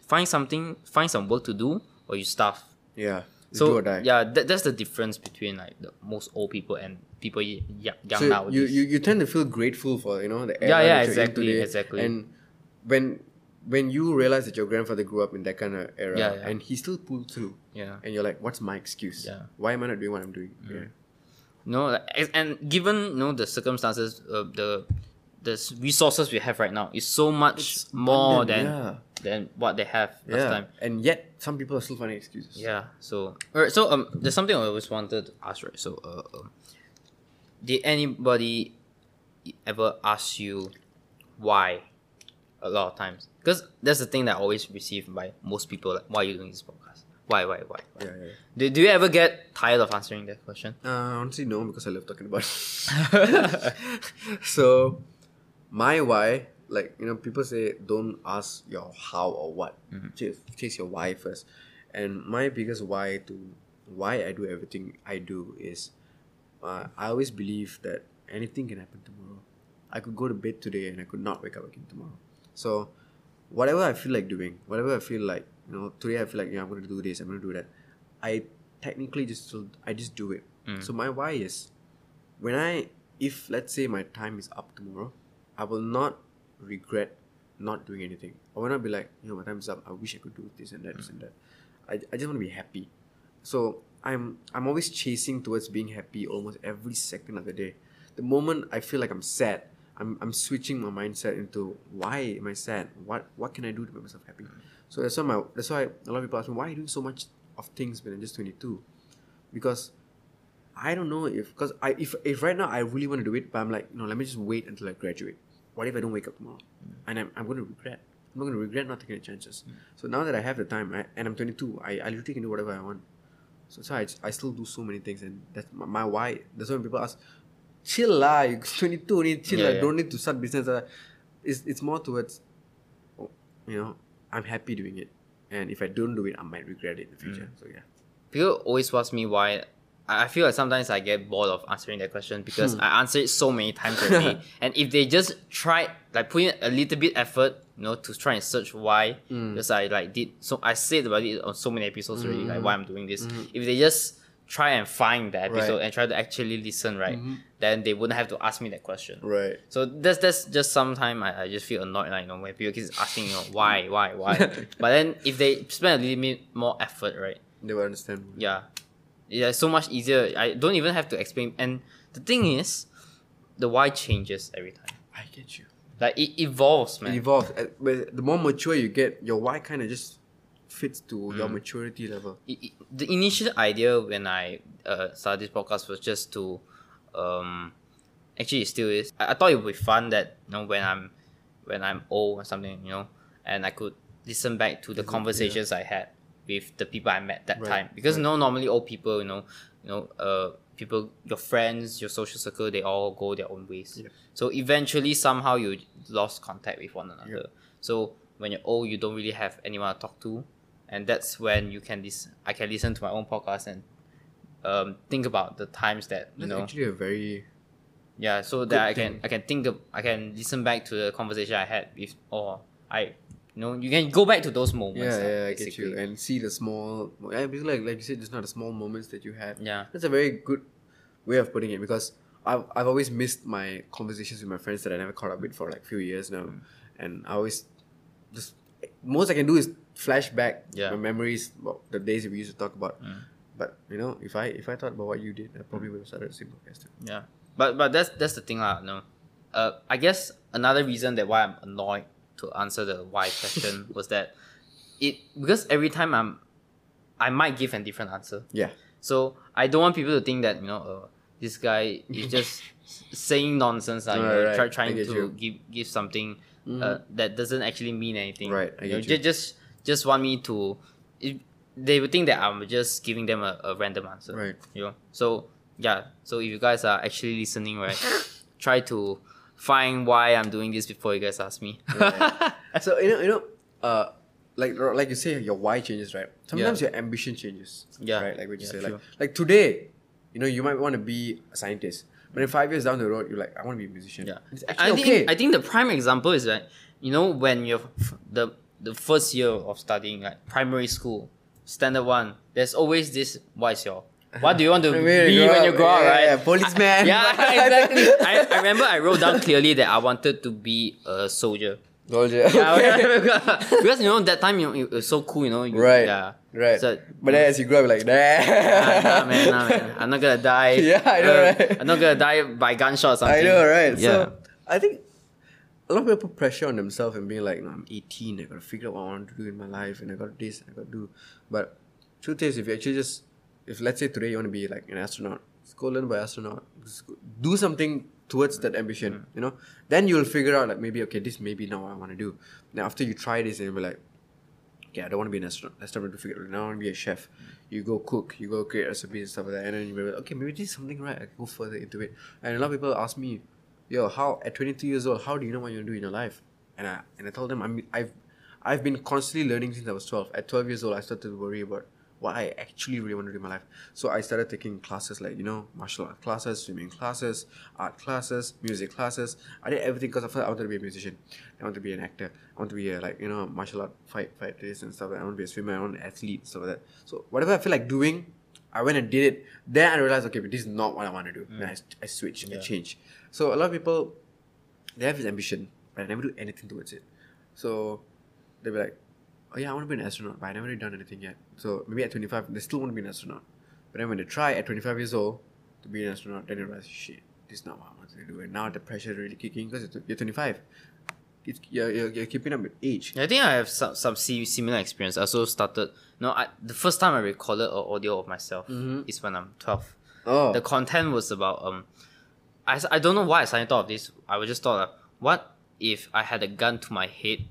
find something, find some work to do, or you starve. Yeah. So do or die. yeah, that, that's the difference between like the most old people and people y- young so nowadays. you, you you tend to feel grateful for you know the era Yeah, yeah, exactly, today. exactly. and when when you realize that your grandfather grew up in that kind of era Yeah, yeah. and he still pulled through yeah, and you're like what's my excuse Yeah. Mm. why am i not doing what i'm doing yeah no, and given you know the circumstances, uh, the the resources we have right now is so much more abundant, than yeah. than what they have last yeah time. and yet some people are still finding excuses Yeah. So, alright. So, um, there's something I always wanted to ask, right? So, uh, um, did anybody ever ask you why? A lot of times, because that's the thing that I always received by most people. Like, why are you doing this podcast? Why, why, why? why? yeah, yeah. Do, do you ever get tired of answering that question? Uh, honestly, no, because I love talking about it. so, my why, like, you know, people say don't ask your how or what, chase, chase your why first. And my biggest why to why I do everything I do is uh, I always believe that anything can happen tomorrow. I could go to bed today and I could not wake up again tomorrow. So, whatever I feel like doing, whatever I feel like, you know, today I feel like, yeah, I'm going to do this, I'm going to do that. I technically just I just do it. So my why is when I if let's say my time is up tomorrow, I will not regret not doing anything. I will not be like, you know, my time is up. I wish I could do this and that, this and that. I, I just want to be happy. So I'm I'm always chasing towards being happy almost every second of the day. The moment I feel like I'm sad, I'm, I'm switching my mindset into why am I sad? What what can I do to make myself happy? So that's why my that's why a lot of people ask me why are you doing so much of things when I'm just 22? Because I don't know if because I if if right now I really want to do it, but I'm like, no, let me just wait until I graduate. What if I don't wake up tomorrow? And I'm, I'm going to regret. I'm not going to regret not taking the chances. Mm. So now that I have the time, right, and I'm 22, I, I literally can do whatever I want. So, so I, I still do so many things, and that's my, my why. That's why when people ask, chill lah, you're 22, only chill Yeah, yeah. don't need to start business. lah." It's, it's more towards, oh, you know, I'm happy doing it. And if I don't do it, I might regret it in the future. Mm. So yeah. People always ask me why I feel like sometimes I get bored of answering that question because Hmm. I answer it so many times already. and if they just try like put in a little bit effort, you know, to try and search why, Hmm. because I like did so I said about it on so many episodes already, like why I'm doing this. Hmm. If they just try and find the episode Right. Mm-hmm. and try to actually listen, right, then they wouldn't have to ask me that question. Right. So that's that's just sometimes I, I just feel annoyed like you know when people keep asking you know why why why but then if they spend a little bit more effort right They will understand. yeah yeah so much easier I don't even have to explain and the thing is the why changes every time I get you. like it evolves man It evolves. Uh, but The more mature you get, your why kind of just fits to Mm. your maturity level. i- i- the initial idea when I uh, started this podcast was just to um actually it still is I, I thought it would be fun that you know when I'm when I'm old or something you know and I could listen back to the conversations I had with the people I met that Right, time because right. you know normally old people you know you know uh people your friends your social circle they all go their own ways Yep. so eventually somehow you lost contact with one another Yep. so when you're old you don't really have anyone to talk to and that's when you can listen i can listen to my own podcast and um, think about the times that you That's know actually a very yeah so that i can thing. i can think of i can listen back to the conversation i had with or i you know you can go back to those moments yeah, lah, yeah, I get you. And see the small, yeah, like like you said, just not the small moments that you had. Yeah. that's a very good way of putting it because I've I've always missed my conversations with my friends that I never caught up with for like few years now, Mm. and I always just most I can do is flash back Yeah. my memories about the days we used to talk about. Mm. But you know, if I if I thought about what you did, I probably would have started a simple podcast. too. Yeah, but but that's that's the thing lah. No, uh, I guess another reason that why I'm annoyed to answer the why question was that it because every time I'm, I might give a different answer. Yeah, So I don't want people to think that you know uh, this guy is just saying nonsense. Like, you know, Right, right. try, trying to you. Mm-hmm. give give something uh, that doesn't actually mean anything. Right, I You know, you. just just want me to. It, they would think that I'm just giving them a, a random answer. Right. You know. So yeah. So if you guys are actually listening, right, try to find why I'm doing this before you guys ask me. so you know you know uh like like you say your why changes right sometimes your ambition changes Yeah. right like what you Yeah, say true. like like today you know you might want to be a scientist but in five years down the road you're like i want to be a musician Yeah, it's I actually think okay I think the prime example is that you know when you're f- the the first year of studying like primary school, standard one. There's always this. What is your what do you want to be when you grow up, yeah, right? yeah, policeman. I- yeah, exactly. I, I remember I wrote down clearly that I wanted to be a soldier. Soldier. Yeah, because you know that time you, it was so cool. You know. You, right Yeah. right So, but then as you grow up like nah, nah, nah. man, nah, man. I'm not gonna die. Yeah, I know, uh, right? I'm not gonna die by gunshot or something. I know, right? Yeah. So I think a lot of people put pressure on themselves and being like, no, I'm 18, I gotta figure out what I want to do in my life, and I got to this, I gotta do. But truth is, if you actually just, if let's say today you want to be like an astronaut, go learn by astronaut, do something towards that ambition, mm. you know. Then you'll figure out like maybe okay, this maybe now what I want to do. Now after you try this, and you'll be like, okay, I don't want to be an astronaut. Let's start to figure out. Now I want to be a chef. Mm. You go cook, you go create recipes and stuff like that, and then you'll be like, okay, maybe this is something right. I can go further into it. And a lot of people ask me, yo, how at 22 years old, how do you know what you want to do in your life? And I and I told them I'm I've I've been constantly learning since I was 12. At 12 years old, I started to worry about what I actually really want to do in my life. So I started taking classes like you know martial art classes, swimming classes, art classes, music classes. I did everything because I felt I wanted to be a musician. I want to be an actor. I want to be a like you know martial art fight fight fighters and stuff. Like. I want to be a swimmer. I want to be an athlete stuff like that. So whatever I feel like doing, I went and did it. Then I realized okay, but this is not what I want to do. Mm. Then I, I switch, I change. So a lot of people they have this ambition, but I never do anything towards it. So they'll be like, oh yeah, I want to be an astronaut, but I never really done anything yet. So maybe at 25, they still want to be an astronaut. But then when they try at 25 years old to be an astronaut, then they realize, shit, this is not what I wanted to do. And now the pressure is really kicking because you're 25. It's, you're, you're, you're keeping up with age. I think I have some some si- similar experience. I also started. No, I the first time I recorded an audio of myself is when I'm twelve. Oh, The content was about um, I, I don't know why I suddenly thought of this. I was just thought, uh, what if I had a gun to my head,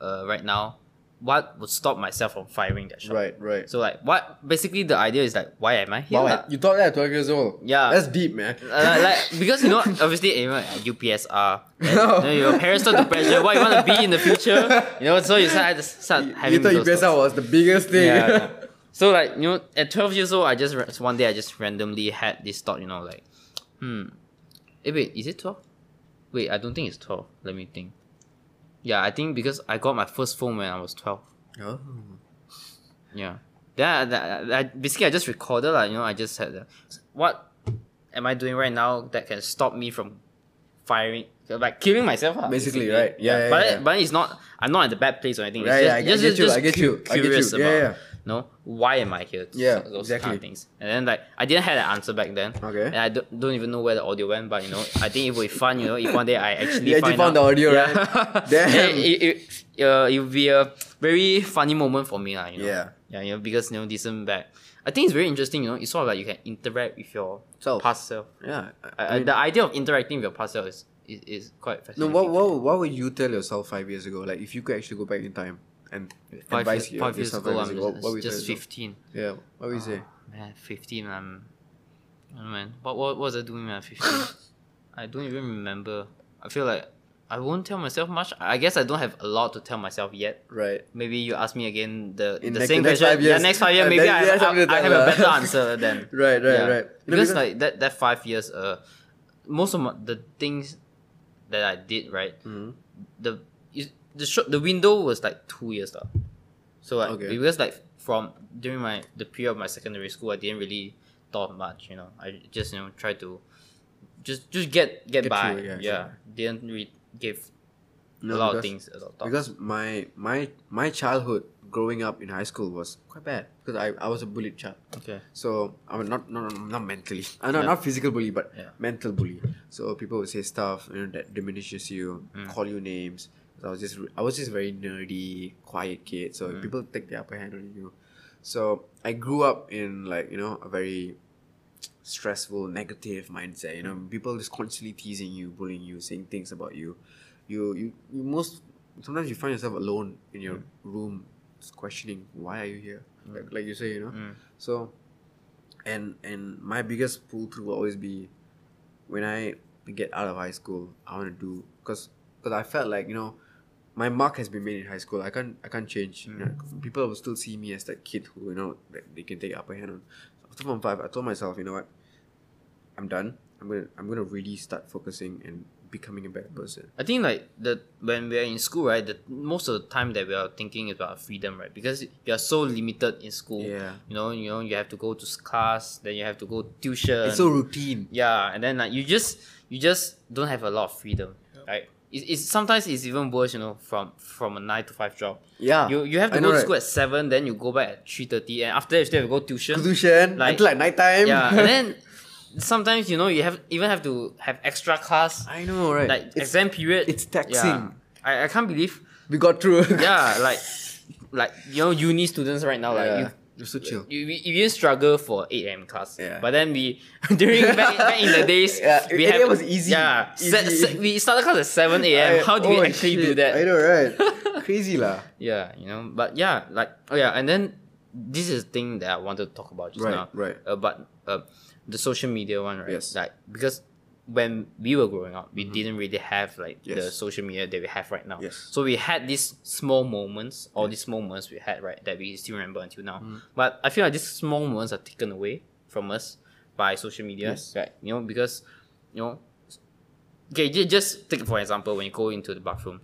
uh, right now, what would stop myself from firing that shot? right, right. So like, what basically the idea is like, why am I here? wow, you thought that at 12 years old? Yeah. That's deep, man. Uh, like because you know obviously you know, at UPSR and, you know, your parents start to pressure what you want to be in the future you know so you start, start you thought those UPSR thoughts. was the biggest thing. yeah, yeah. So like you know, at twelve years old, I just one day I just randomly had this thought. You know, like, hmm, eh, wait, is it twelve? Wait, I don't think it's twelve. Let me think. Yeah, I think because I got my first phone when I was twelve. Oh. Yeah. Then I, that, I, basically I just recorded like you know I just had the, what am I doing right now that can stop me from firing like killing myself lah, Basically, right. Yeah, yeah, but yeah. but it's not I'm not in the bad place or anything. It's Right, just, yeah, I get- just, I get you, just I get cu- you, I get you. curious Yeah, about yeah, yeah. No why am I here? Yeah, those kind exactly. of things. And then like I didn't have an answer back then. Okay. And I don't, don't even know where the audio went, but you know I think it would be fun. You know if one day I actually actually find found out, the audio, yeah. right? Damn. it, it, it, uh, it would be a very funny moment for me lah. You know. Yeah. Yeah, you know, because you know, listen back. I think it's very interesting, you know, it's sort of like you can interact with your Self. past self. Yeah. I, I, mean, the idea of interacting with your past self is, is, is quite fascinating. no, what, what, what would you tell yourself five years ago? Like, if you could actually go back in time and five advise years, five years ago, I'm what, just, what just 15. Yeah. What would you say? Man, 15, I'm. I don't know, man. What, what was I doing when I was 15? I don't even remember. I feel like I won't tell myself much. I guess I don't have a lot to tell myself yet. Right. Maybe you ask me again the, In the like same the next question. five years. Yeah, next five years, Uh, maybe I, you have I, I have a uh, better answer then. Right, right, Yeah. right. Because, because- like that, that five years, uh, most of my, the things that I did, right, Mhm. the the short the window was like two years though. So like Okay. because like from during my the period of my secondary school, I didn't really thought much. You know, I just you know try to just just get get, Get by. it, yeah, yeah, didn't really give No, a lot of things a lot of. Because my my my childhood growing up in high school was quite bad because I, I was a bullied child. okay. So I mean not not not mentally. I'm not Yeah. not physical bully, but Yeah. mental bully. So people would say stuff you know that diminishes you, Mm. call you names. So I was just I was just very nerdy, quiet kid. So Mm. people take the upper hand on you. So I grew up in like you know a very stressful, negative mindset. You know, people just constantly teasing you, bullying you, saying things about you. You you, you most sometimes you find yourself alone in your room, just questioning why are you here? Like, like you say, you know. Mm. So, and and my biggest pull through will always be when I get out of high school. I want to do because because I felt like you know my mark has been made in high school. I can't I can't change. Hmm. You know, people will still see me as that kid who you know that they can take upper hand on. So after form five, I told myself, you know what, I'm done. I'm gonna I'm gonna really start focusing and becoming a better person. I think like the when we're in school, right, the most of the time that we are thinking is about freedom, right? Because you are so limited in school. Yeah. You know, you know, you have to go to class, then you have to go tuition. It's so routine. yeah, and then like you just you just don't have a lot of freedom, right? It's, it's sometimes it's even worse, you know, from from a nine to five job. Yeah, You you have to I go know, to right? school at seven, then you go back at three thirty, and after that you still have to go tuition. Tuition Like- until like night time. Yeah, and then sometimes you know you have even have to have extra class I know, right? like it's, exam period. it's taxing. Yeah. I, I can't believe. we got through. Yeah, like like you know uni students right now like you. So chill. You, we, we even struggle for 8 a.m. class. Yeah. But then we, during back, back in the days, Yeah, we 8 have, a.m. was easy. Yeah. Easy. se- we started class at 7 a.m. How do we oh, actually do that? I know, right? Crazy lah. Yeah, you know, but yeah, like oh yeah, and then this is the thing that I wanted to talk about just Right, now. right. Uh, but uh, the social media one, right? Yes. Like because when we were growing up, we didn't really have like the Mm-hmm. Social media that we have right now. Yes. So we had these small moments, all these moments we had, right, that we still remember until now. Mm-hmm. But I feel like these small moments are taken away from us by social media, Yes. right? You know, because you know, okay, just take for example when you go into the bathroom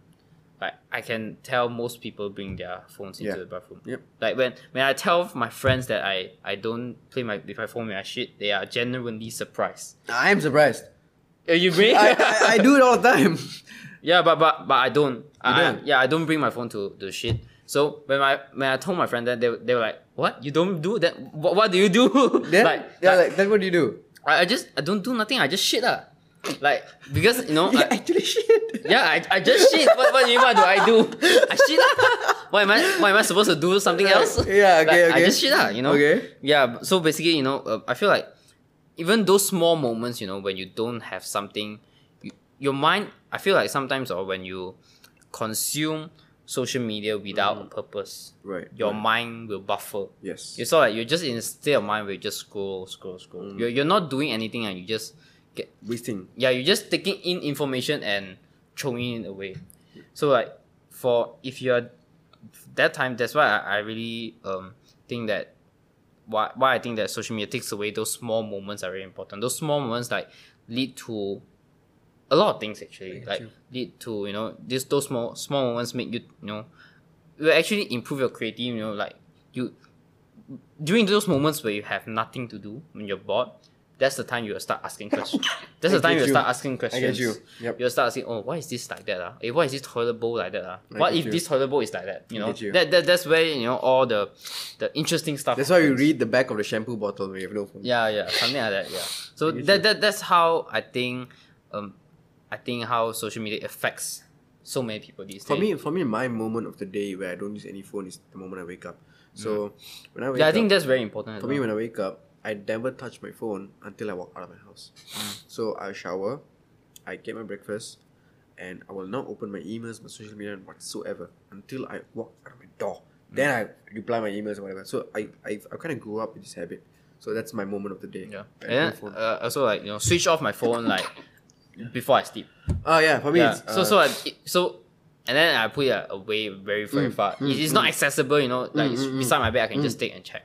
like I can tell most people bring their phones into Yeah. the bathroom. Yep. Like when when I tell my friends that I I don't play my with my phone when I shit, they are genuinely surprised. I am surprised. You bring? I, I, I do it all the time. yeah, but but but I don't. I, don't? yeah, I don't bring my phone to to shit. So when I when I told my friend that they, they were like, "What? You don't do that? What, what do you do?" Then, like, yeah, like, like, then what do you do? I, I just I don't do nothing. I just shit lah. Like because you know You I, actually shit. Yeah, I, I just shit. What, what, do you- what do I do? I shit lah. Why am I why am I supposed to do something else? Yeah, okay, Like, I just shit lah, you know? Okay. Yeah, so basically, you know, uh, I feel like even those small moments, you know, when you don't have something, you, your mind, I feel like sometimes or when you consume social media without a purpose, Right. your right. mind will buffer. Yes. It's sort of like you're just in a state of mind where you just scroll, scroll, scroll. Mm. You're, you're not doing anything and you just get Wasting. yeah, you're just taking in information and throwing it away. So like for if you're that time, that's why I, I really um think that why why I think that social media takes away those small moments are very important. Those small moments like lead to a lot of things actually. Like lead to you know these those small small moments make you you know will actually improve your creative. You know like you during those moments where you have nothing to do when you're bored. That's the time you will start asking questions. That's the time you will start asking questions. get you. Yep. You'll start asking, oh, why is this like that? Ah? Eh, why is this toilet bowl like that? Ah? What if you. this toilet bowl is like that? You know, you. that, that that's where you know all the the interesting stuff. That's why you read the back of the shampoo bottle when you have no phone. Yeah, yeah, something like that. Yeah. So that, you. that that's how I think, um, I think how social media affects so many people these For days. For me, for me, my moment of the day where I don't use any phone is the moment I wake up. So when I wake Mm. yeah, I up, think that's very important. for me well. when I wake up, I never touch my phone until I walk out of my house. Mm. So I shower, I get my breakfast, and I will not open my emails, my social media, and whatsoever until I walk out of my door. Mm. Then I reply my emails or whatever. So I I, I kind of grew up with this habit. So that's my moment of the day. yeah, and then, uh, also like you know switch off my phone like before I sleep. oh yeah, for me, Yeah. it's, so uh, so I, so. And then I put it away very very Mm, far. mm, it's not accessible, you know. Like Mm, it's mm, mm. beside my bed, I can just take and check.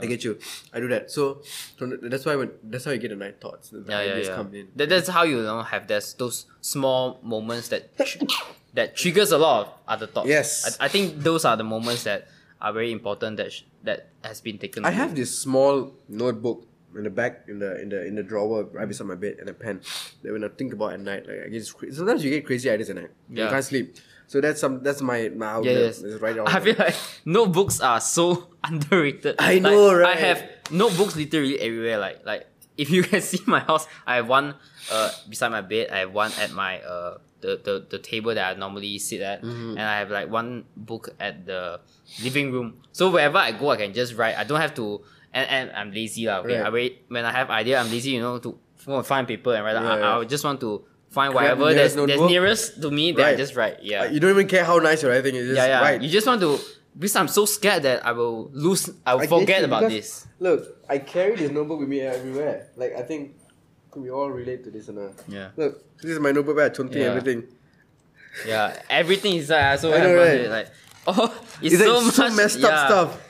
I get you. I do that. So, so that's why when that's how you get the night thoughts. The yeah, yeah, yeah. come in. That, that's how you know have there's those small moments that tr- that triggers a lot of other thoughts. Yes. I, I think those are the moments that are very important that sh- that has been taken. I away. have this small notebook in the back in the in the in the drawer right beside my bed and a pen that when I think about at night, like I get sometimes you get crazy ideas at night. Yeah. You can't sleep. So that's some that's my my Yeah, outlet. yes. It's right I feel like notebooks are so underrated. I Like, know, I right? have notebooks literally everywhere. Like like if you can see my house, I have one uh beside my bed. I have one at my uh the the, the table that I normally sit at, Mm-hmm. and I have like one book at the living room. So wherever I go, I can just write. I don't have to. And, and I'm lazy lah. Okay, Right. I wait when I have idea. I'm lazy, you know, to find paper and write. Yeah, I, yeah. I just want to find whatever that's, that's nearest to me. Then I Right. just write. Yeah Uh, you don't even care how nice your writing is. Just yeah, yeah. write. You just want to because I'm so scared that I will lose. I will I forget about this. Look, I carry this notebook with me everywhere. Like I think we all relate to this, and Yeah, look, this is my notebook where I chunting Yeah. everything. yeah. Everything is like so. I know, right? it, Like oh, it's, It's, so like much so messed yeah. up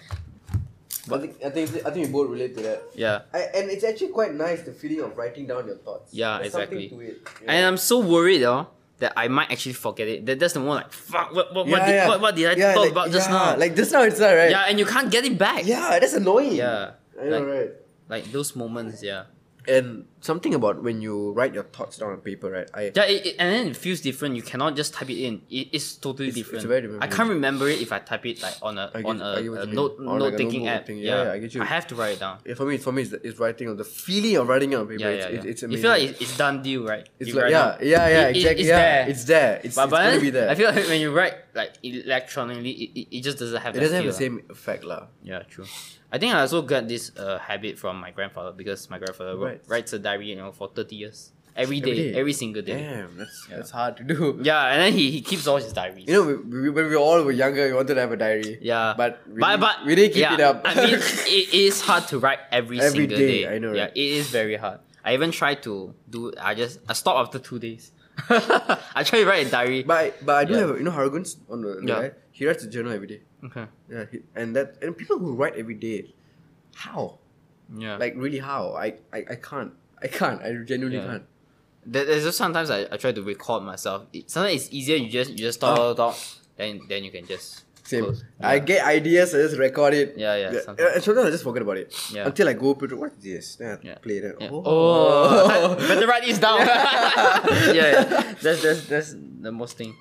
stuff. I think I think I think we both relate to that. Yeah, I, and it's actually quite nice the feeling of writing down your thoughts. Yeah, There's exactly. It. you and know? I'm so worried, oh, that I might actually forget it. That that's the more like fuck. What what, what, Yeah, did, yeah. what, what did I Yeah, talk like- about just yeah, now? Like just now, it's not right. yeah, and you can't get it back. yeah, that's annoying. yeah. I know, like, right? like those moments. Yeah, And something about when you write your thoughts down on paper, right? I yeah. It, it- and then it feels different. You cannot just type it in. It, it's totally It's- it's different. very different I can't remember it if I type it like on a on a, a note On like note taking app. thing. Yeah, Yeah, yeah, I get you. I have to write it down. yeah, for me, for me, it's, it's writing on the feeling of writing it on paper. Yeah, it's, yeah, It's, yeah. it's you feel like it's, it's done deal, right? It's You like yeah, down. yeah, yeah, exactly. it's yeah, there. it's there. It's, but, it's but gonna be there. I feel like when you write like electronically, it, it, just doesn't have. it doesn't have the same effect, lah. lah. Yeah, true. I think I also got this uh, habit from my grandfather because my grandfather writes a diary, you know, for thirty years, every day, Every every, day. single day. Damn, that's that's hard to do. Yeah, and then he, he keeps all his diaries. You know, we, we, when we all were younger, we wanted to have a diary. Yeah, But we but, didn't- but we didn't keep yeah, it up. I mean, it is hard to write every, Every single day, day. I know, Yeah, right? it is very hard. I even tried to do. I just I stopped after two days. I tried to write a diary. But I, but I do Yeah. have you know Hargun's on the, the Yeah. right? He writes a journal every day. okay. Yeah, he, and that and people who write every day, how? Yeah. Like really how? I I, I can't. I can't. I genuinely Yeah. can't. There's just sometimes I, I try to record myself. Sometimes it's easier. You just you just talk talk, talk then then you can just Same. close. I Yeah. get ideas, I just record it. Yeah, yeah, Uh, sometimes. And sometimes I just forget about it. Yeah. Until I go to what is this? Then I Yeah. play it. Yeah. Oh. Oh, better write this down. yeah, yeah, that's that's that's the most thing.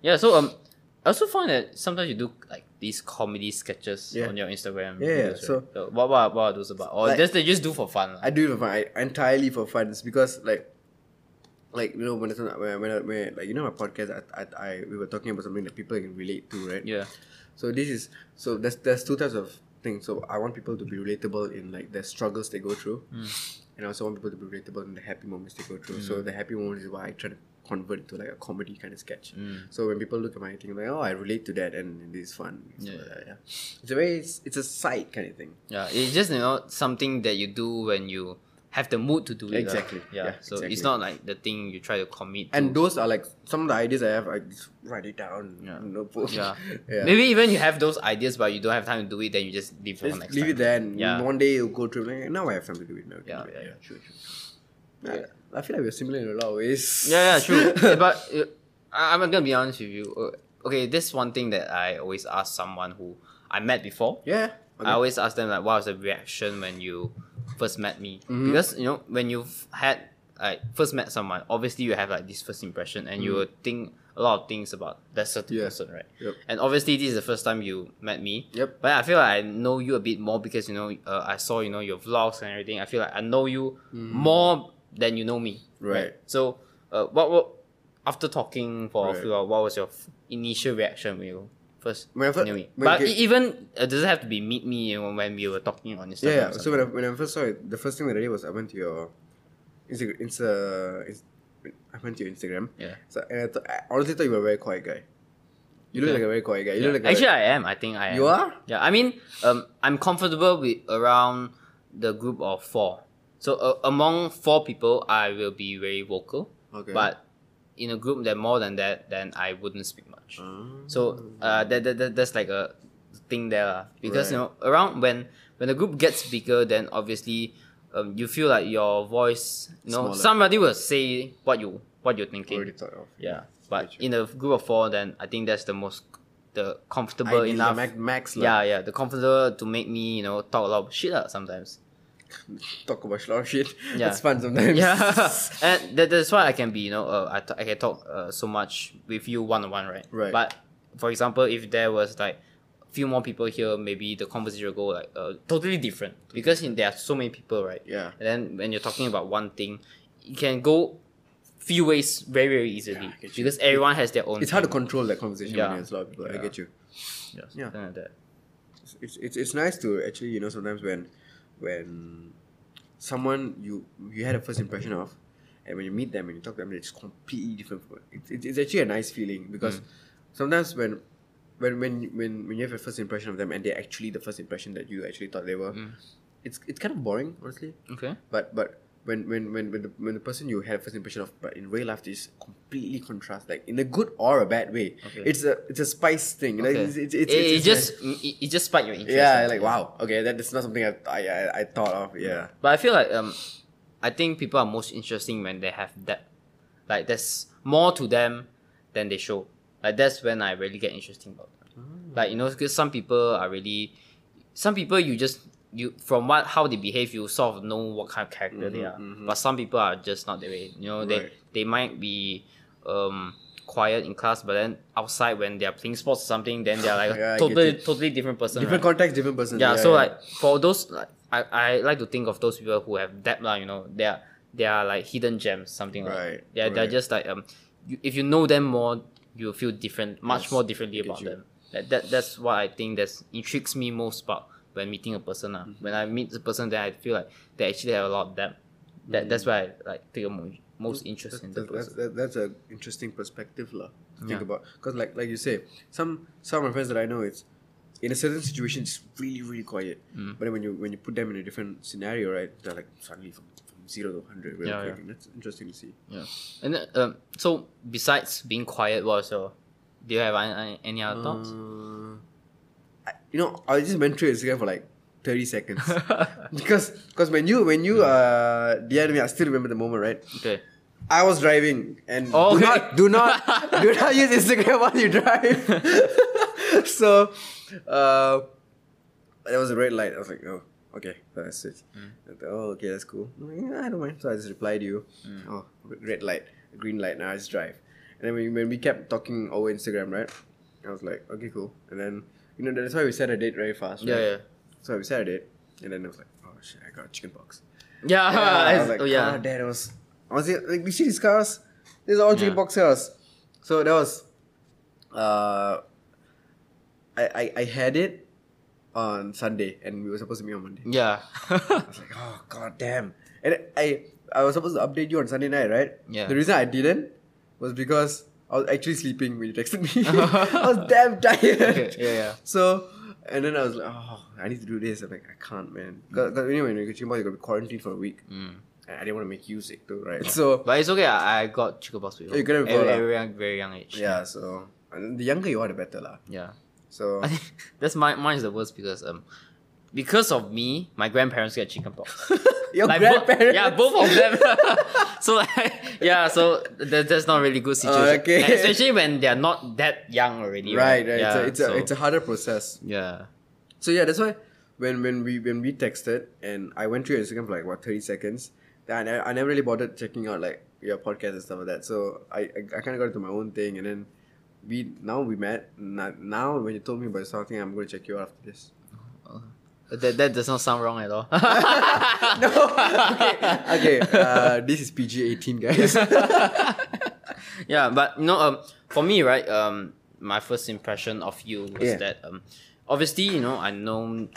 Yeah, so um, I also find that sometimes you do like these comedy sketches Yeah. on your Instagram. Yeah, yeah, videos, so- right? so what what what are those about? Or Like- just they just do for fun. lah. I do it for fun. I, entirely for fun. It's because like, like you know when it's, when I, when, I, when like you know my podcast, I, I, I we were talking about something that people can relate to, right? yeah, So this is so there's there's two types of things. So I want people to be relatable in like the struggles they go through, hmm. and I also want people to be relatable in the happy moments they go through. Hmm. So the happy moments is why I try to convert it to like a comedy kind of sketch. Mm. So when people look at my thing, like oh I relate to that and it's fun. So, Yeah. yeah, yeah. It's a very it's, it's a side kind of thing. yeah. It's just you know something that you do when you have the mood to do it. Exactly. Yeah. Yeah, so exactly. it's not like the thing you try to commit. And to. those are like some of the ideas I have. I just write it down. Yeah. No post. yeah. yeah. Maybe even you have those ideas, but you don't have time to do it. Then you just leave it for Just next leave time. it there. And Yeah. One day you'll go through. Like, now I have time to do it. Now Yeah, do it. yeah, yeah, true, true. Yeah, I feel like we're similar in a lot of ways. Yeah, yeah, true. But uh, I'm gonna be honest with you. Uh, okay, this one thing that I always ask someone who I met before. Yeah. I always ask them like, what was the reaction when you first met me? Mm-hmm. Because you know when you've had like first met someone, obviously you have like this first impression, and you will think a lot of things about that certain Mm. Yeah. person, right? Yep. And obviously this is the first time you met me. Yep. But I feel like I know you a bit more because you know uh, I saw you know your vlogs and everything. I feel like I know you more than you know me. Mm-hmm. Right. So, uh, what what after talking for a few hours, what was your f- initial reaction when you first When I fir- knew me? But get- even uh, doesn't have to be meet me you know, when we were talking on Instagram. Yeah, yeah. So when I, when I first saw it, the first thing that I did was I went to your Insta, Insta, Insta I went to your Instagram. Yeah. So and I, th- I honestly thought you were a very quiet guy. You look Okay. like a very quiet guy. You Yeah. look like a- Actually, I am. I think I am. You are? Yeah. I mean, um, I'm comfortable with around the group of four. So uh, among four people, I will be very vocal. Okay. But in a group that more than that, then I wouldn't speak much. Ah. So uh, that, that, that that's like a thing there because you know around when when the group gets bigger, then obviously um, you feel like your voice, you know, Smaller. somebody will say what you what you're thinking. already thought of. Yeah, but in a group of four, then I think that's the most the comfortable Ideally, enough. Max, max yeah, yeah, the comfortable to make me you know talk a lot of shit lah sometimes. Talk about a lot of shit. Yeah. It's fun sometimes. Yeah, and that, that's why I can be you know uh, I, t- I can talk uh, so much with you one on one, right? Right. But for example, if there was like few more people here, maybe the conversation will go like uh, totally different because in, there are so many people, right? Yeah. And then when you're talking about one thing, it can go few ways very very easily Yeah, you. because everyone has their own. It's hard to control that conversation Yeah. when there's a lot of people. I get you. yeah, Yeah. like that. It's, it's, it's nice to actually, you know, sometimes when when someone you you had a first impression of and when you meet them and you talk to them it's completely different from it's, it's, it's actually a nice feeling because Mm. sometimes when when when when when you have a first impression of them and they're actually the first impression that you actually thought they were Mm. it's it's kind of boring honestly Okay. but but when when when when the, when the person you had first impression of but in real life is completely contrast like in a good or a bad way Okay. it's a it's a spice thing like Okay. it's, it's, it's, it, it's, it it's just nice. it, it just spiked your interest. yeah like wow okay that is not something I, I I I thought of yeah But I feel like um, I think people are most interesting when they have that, like there's more to them than they show. Like that's when I really get interesting about them. Like you know, because some people are really, some people you just you from what how they behave you sort of know what kind of character they are. But some people are just not that way. You know, they Right. they might be um quiet in class, but then outside when they are playing sports or something, then they are like Yeah, totally totally different person. different right? context different person yeah, so like for those like I, I like to think of those people who have depth lah, you know, they are they are like hidden gems, something like Right, that. Yeah, they're just like um you, if you know them more, you feel different much Yes, more differently about you. them. That, that that's what I think that's intrigues me most about when meeting a person. lah. Mm-hmm. When I meet the person then I feel like they actually have a lot of depth. That that's why I like take a mo- most interest in the Mm-hmm. person. that, that's an interesting perspective lah to think Yeah. about because like like you say some some of my friends that I know it's in a certain situation it's really really quiet Mm. but then when you when you put them in a different scenario right they're like suddenly from, from zero to 100 really Yeah, yeah. that's interesting to see Yeah. And then, um so besides being quiet, what do you have any, any other thoughts? I, you know, I just went through Instagram for like thirty seconds because because when you when you uh DM'd me, I still remember the moment, right? Okay. I was driving and Oh, do okay. not do not do not use Instagram while you drive. so, uh, there was a red light. I was like, oh, okay, that's it. Mm. Thought, oh, okay, that's cool. Like, yeah, I don't mind. So I just replied to you. Mm. Oh, red light, green light. Now I just drive. And then when, when we kept talking over Instagram, right? I was like, okay, cool. And then you know that's why we set a date very fast. Yeah, right? yeah. So we set a date, and then it was like, oh shit, I got chicken pox. Yeah, Yeah, I was like, oh yeah. God, that was. I was like, you see these cars? These are all chicken Yeah. box cars. So that was. Uh, I, I I had it on Sunday, and we were supposed to meet on Monday. Yeah. I was like, oh god damn! And I I was supposed to update you on Sunday night, right? Yeah. The reason I didn't was because I was actually sleeping when you texted me. I was damn tired. okay, yeah, yeah. So And then I was like, oh, I need to do this. I'm like, I can't, man. Because anyway, when you get chicken pox, you got to be quarantined for a week. Mm. And I didn't want to make you sick too, right? So But it's okay. I, I got chickenpox before. You got it At before, a lah. very young, age. yeah, so and the younger you are, the better, lah. Yeah. So I think that's my mine is the worst because um because of me, my grandparents get chickenpox. your Like, bo- grandparents, yeah, both of them. so like, yeah, so that, that's not really good situation. Oh, okay. And Especially when they're not that young already. right, Right. right. Yeah, it's a, it's so- a it's a harder process. yeah. So yeah, that's why when when we when we texted and I went through your Instagram for like what thirty seconds, then I, I never really bothered checking out like your podcast and stuff like that. So I I, I kind of got into my own thing, and then we now we met. Now, now when you told me about something, I'm going to check you out after this. That, that does not sound wrong at all. no, okay, okay. Uh, this is PG eighteen, guys. yeah, but you know, um, for me, right, um, my first impression of you was Yeah. that, um, obviously, you know, I know,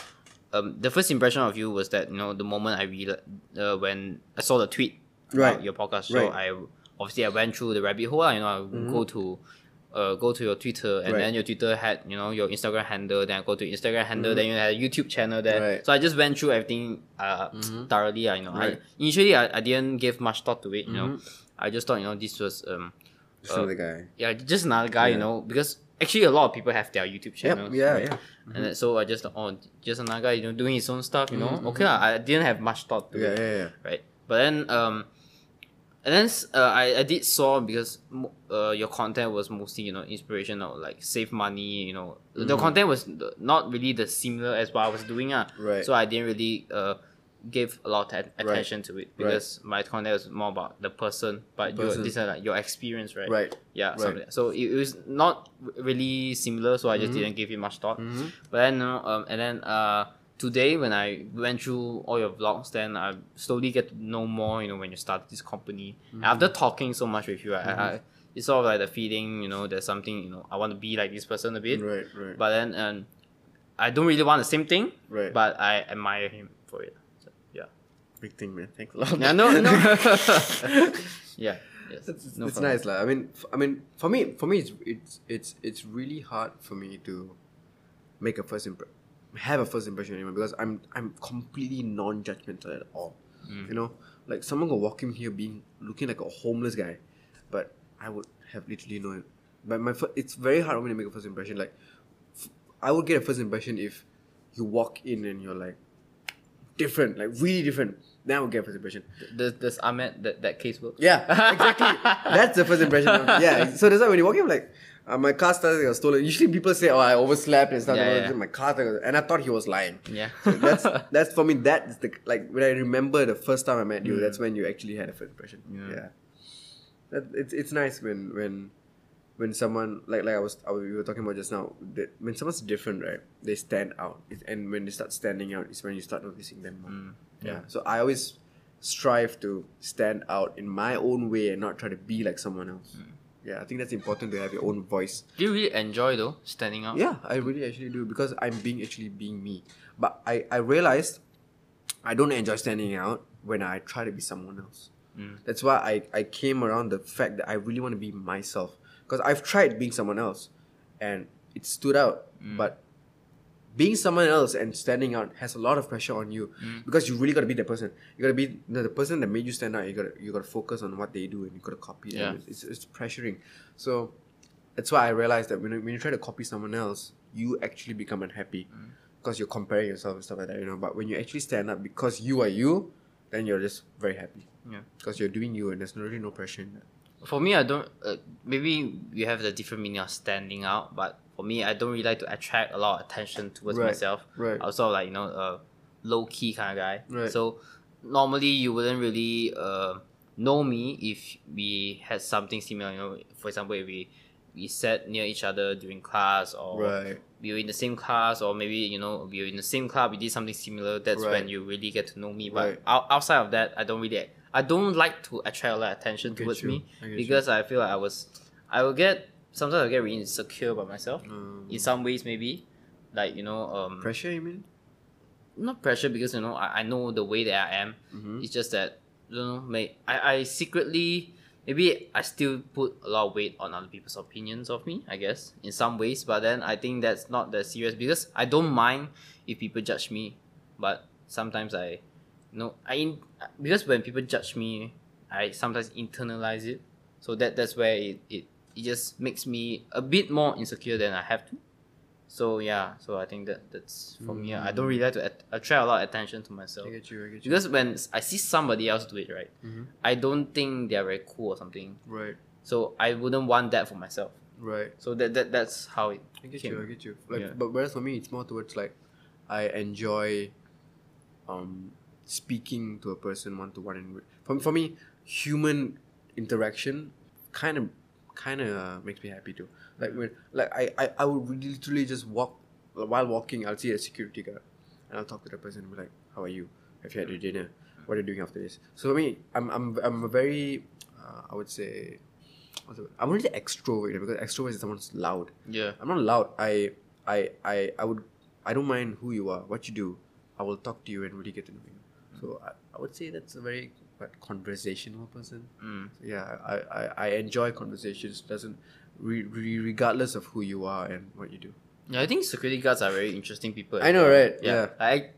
um, the first impression of you was that you know the moment I read, uh, when I saw the tweet Right. about your podcast show, I obviously I went through the rabbit hole. lah, You know, I would go to. Uh, go to your Twitter and Mm-hmm. Right. then your Twitter had you know your Instagram handle. Then I go to Instagram handle. Then you had a YouTube channel there. Mm-hmm. Right. Mm-hmm. So I just went through everything uh, thoroughly. uh, You know, Right. I initially I, I didn't give much thought to it. You know, Mm-hmm. I just thought you know this was um Just another guy. yeah, just another guy, you know, because actually a lot of people have their YouTube Yep. Yeah. right? Yeah. And so I just thought, oh, just another guy, you know, doing his own stuff, you know. Okay, lah, I didn't have much thought to Yeah. it, Yeah. Yeah. right? But then, um, and then uh, I I did saw because uh your content was mostly you know inspirational, like save money, you know. The content was not really the similar as what I was doing, ah. Right. So I didn't really uh give a lot of at- attention to it because my content was more about the person, but your Person. this is like your experience, right? Right. Yeah, Right. something. So it, it was not really similar, so I just didn't give it much thought. But then, uh, um, and then uh, today when I went through all your vlogs, then I slowly get to know more. You know, when you started this company, And after talking so much with you, I, I, it's sort of like the feeling. You know, there's something. You know, I want to be like this person a bit. Right. Right. But then, um, I don't really want the same thing. Right. But I admire him for it. So, yeah. Big thing, man. Thanks a lot. Yeah. No. No. yeah. Yes. it's, no it's nice lah. I mean, f- I mean, for me, for me, it's it's it's it's really hard for me to make a first impression, have a first impression of anyone because I'm I'm completely non-judgmental at all. Mm. You know, like someone could walk in here being looking like a homeless guy, but I would have literally no. But my fir- it's very hard for me to make a first impression. Like, f- I would get a first impression if you walk in and you're like different, like really different. Then I would get a first impression. Does, does Ahmed that, that case work? Yeah, exactly. That's the first impression. Of, yeah, so that's why when you walk in, I'm like, uh, my car started got stolen. Usually people say, oh, I overslept and stuff. Yeah, yeah. My car, started- and I thought he was lying. Yeah. So that's that's for me. That's the like when I remember the first time I met you. Mm. That's when you actually had a first impression. Yeah. That, it's it's nice when when when someone like like I was, I we were talking about just now that when someone's different, right? They stand out, and when they start standing out, is when you start noticing them more. Mm. Yeah. So I always strive to stand out in my own way and not try to be like someone else. Mm. Yeah, I think that's important to have your own voice. Do you really enjoy though standing out? Yeah, I really actually do because I'm being actually being me. But I, I realized I don't enjoy standing out when I try to be someone else. Mm. That's why I, I came around the fact that I really want to be myself. Because I've tried being someone else and it stood out. Mm. But being someone else and standing out has a lot of pressure on you because you really got to be the person. You got to be the, the person that made you stand out. You got to you got to focus on what they do and you got to copy them. Yeah. It's, it's pressuring. So that's why I realized that when, you- when you try to copy someone else, you actually become unhappy because you're comparing yourself and stuff like that, you know. But when you actually stand up because you are you, then you're just very happy Yeah. because you're doing you and there's really no pressure in that. For me, I don't. Uh, maybe you have the different meaning of standing out, but for me, I don't really like to attract a lot of attention towards Right, myself. right. I was sort of like you know a low key kind of guy. Right. So normally you wouldn't really uh, know me if we had something similar. You know, for example, if we we sat near each other during class or Right. we were in the same class or maybe you know we were in the same club we did something similar that's Right. when you really get to know me but Right. out, outside of that i don't really i don't like to attract a lot of attention towards you. me I get you. because i feel like i was i will get sometimes i get really insecure about myself Mm. in some ways maybe like you know um Pressure, you mean? not pressure because you know I, I know the way that I am. Mm-hmm. It's just that you know, may I, I secretly maybe I still put a lot of weight on other people's opinions of me, I guess, in some ways. But then I think that's not that serious because I don't mind if people judge me, but sometimes I, you know, I in, because when people judge me, I sometimes internalize it. So that that's where it, it it just makes me a bit more insecure than I have to. So yeah, so I think that that's for me. I don't really like to at- attract a lot of attention to myself. I get you. I get you. Because when I see somebody else do it, right, Mhm. I don't think they're very cool or something. Right. So I wouldn't want that for myself. Right. So that, that that's how it I get came. you. I get you. Like, Yeah. but whereas for me, it's more towards like, I enjoy, um, speaking to a person one to one. And for for me, human interaction, kind of, kind of makes me happy too. Like when, like I, I, I would literally just walk while walking. I'll see a security guard, and I'll talk to the person and be like, "How are you? Have you had your dinner? What are you doing after this?" So for me, I'm, I'm, I'm a very, uh, I would say. what's the word? I'm really extrovert because extrovert is someone's loud. Yeah. I'm not loud. I I I I would I don't mind who you are, what you do. I will talk to you and really get to know you. So I, I would say that's a very what, conversational person. Mm. Yeah, I, I, I enjoy conversations. Doesn't re, re, regardless of who you are and what you do. Yeah, I think security guards are very interesting people. I know, well. right? Yeah. Yeah. I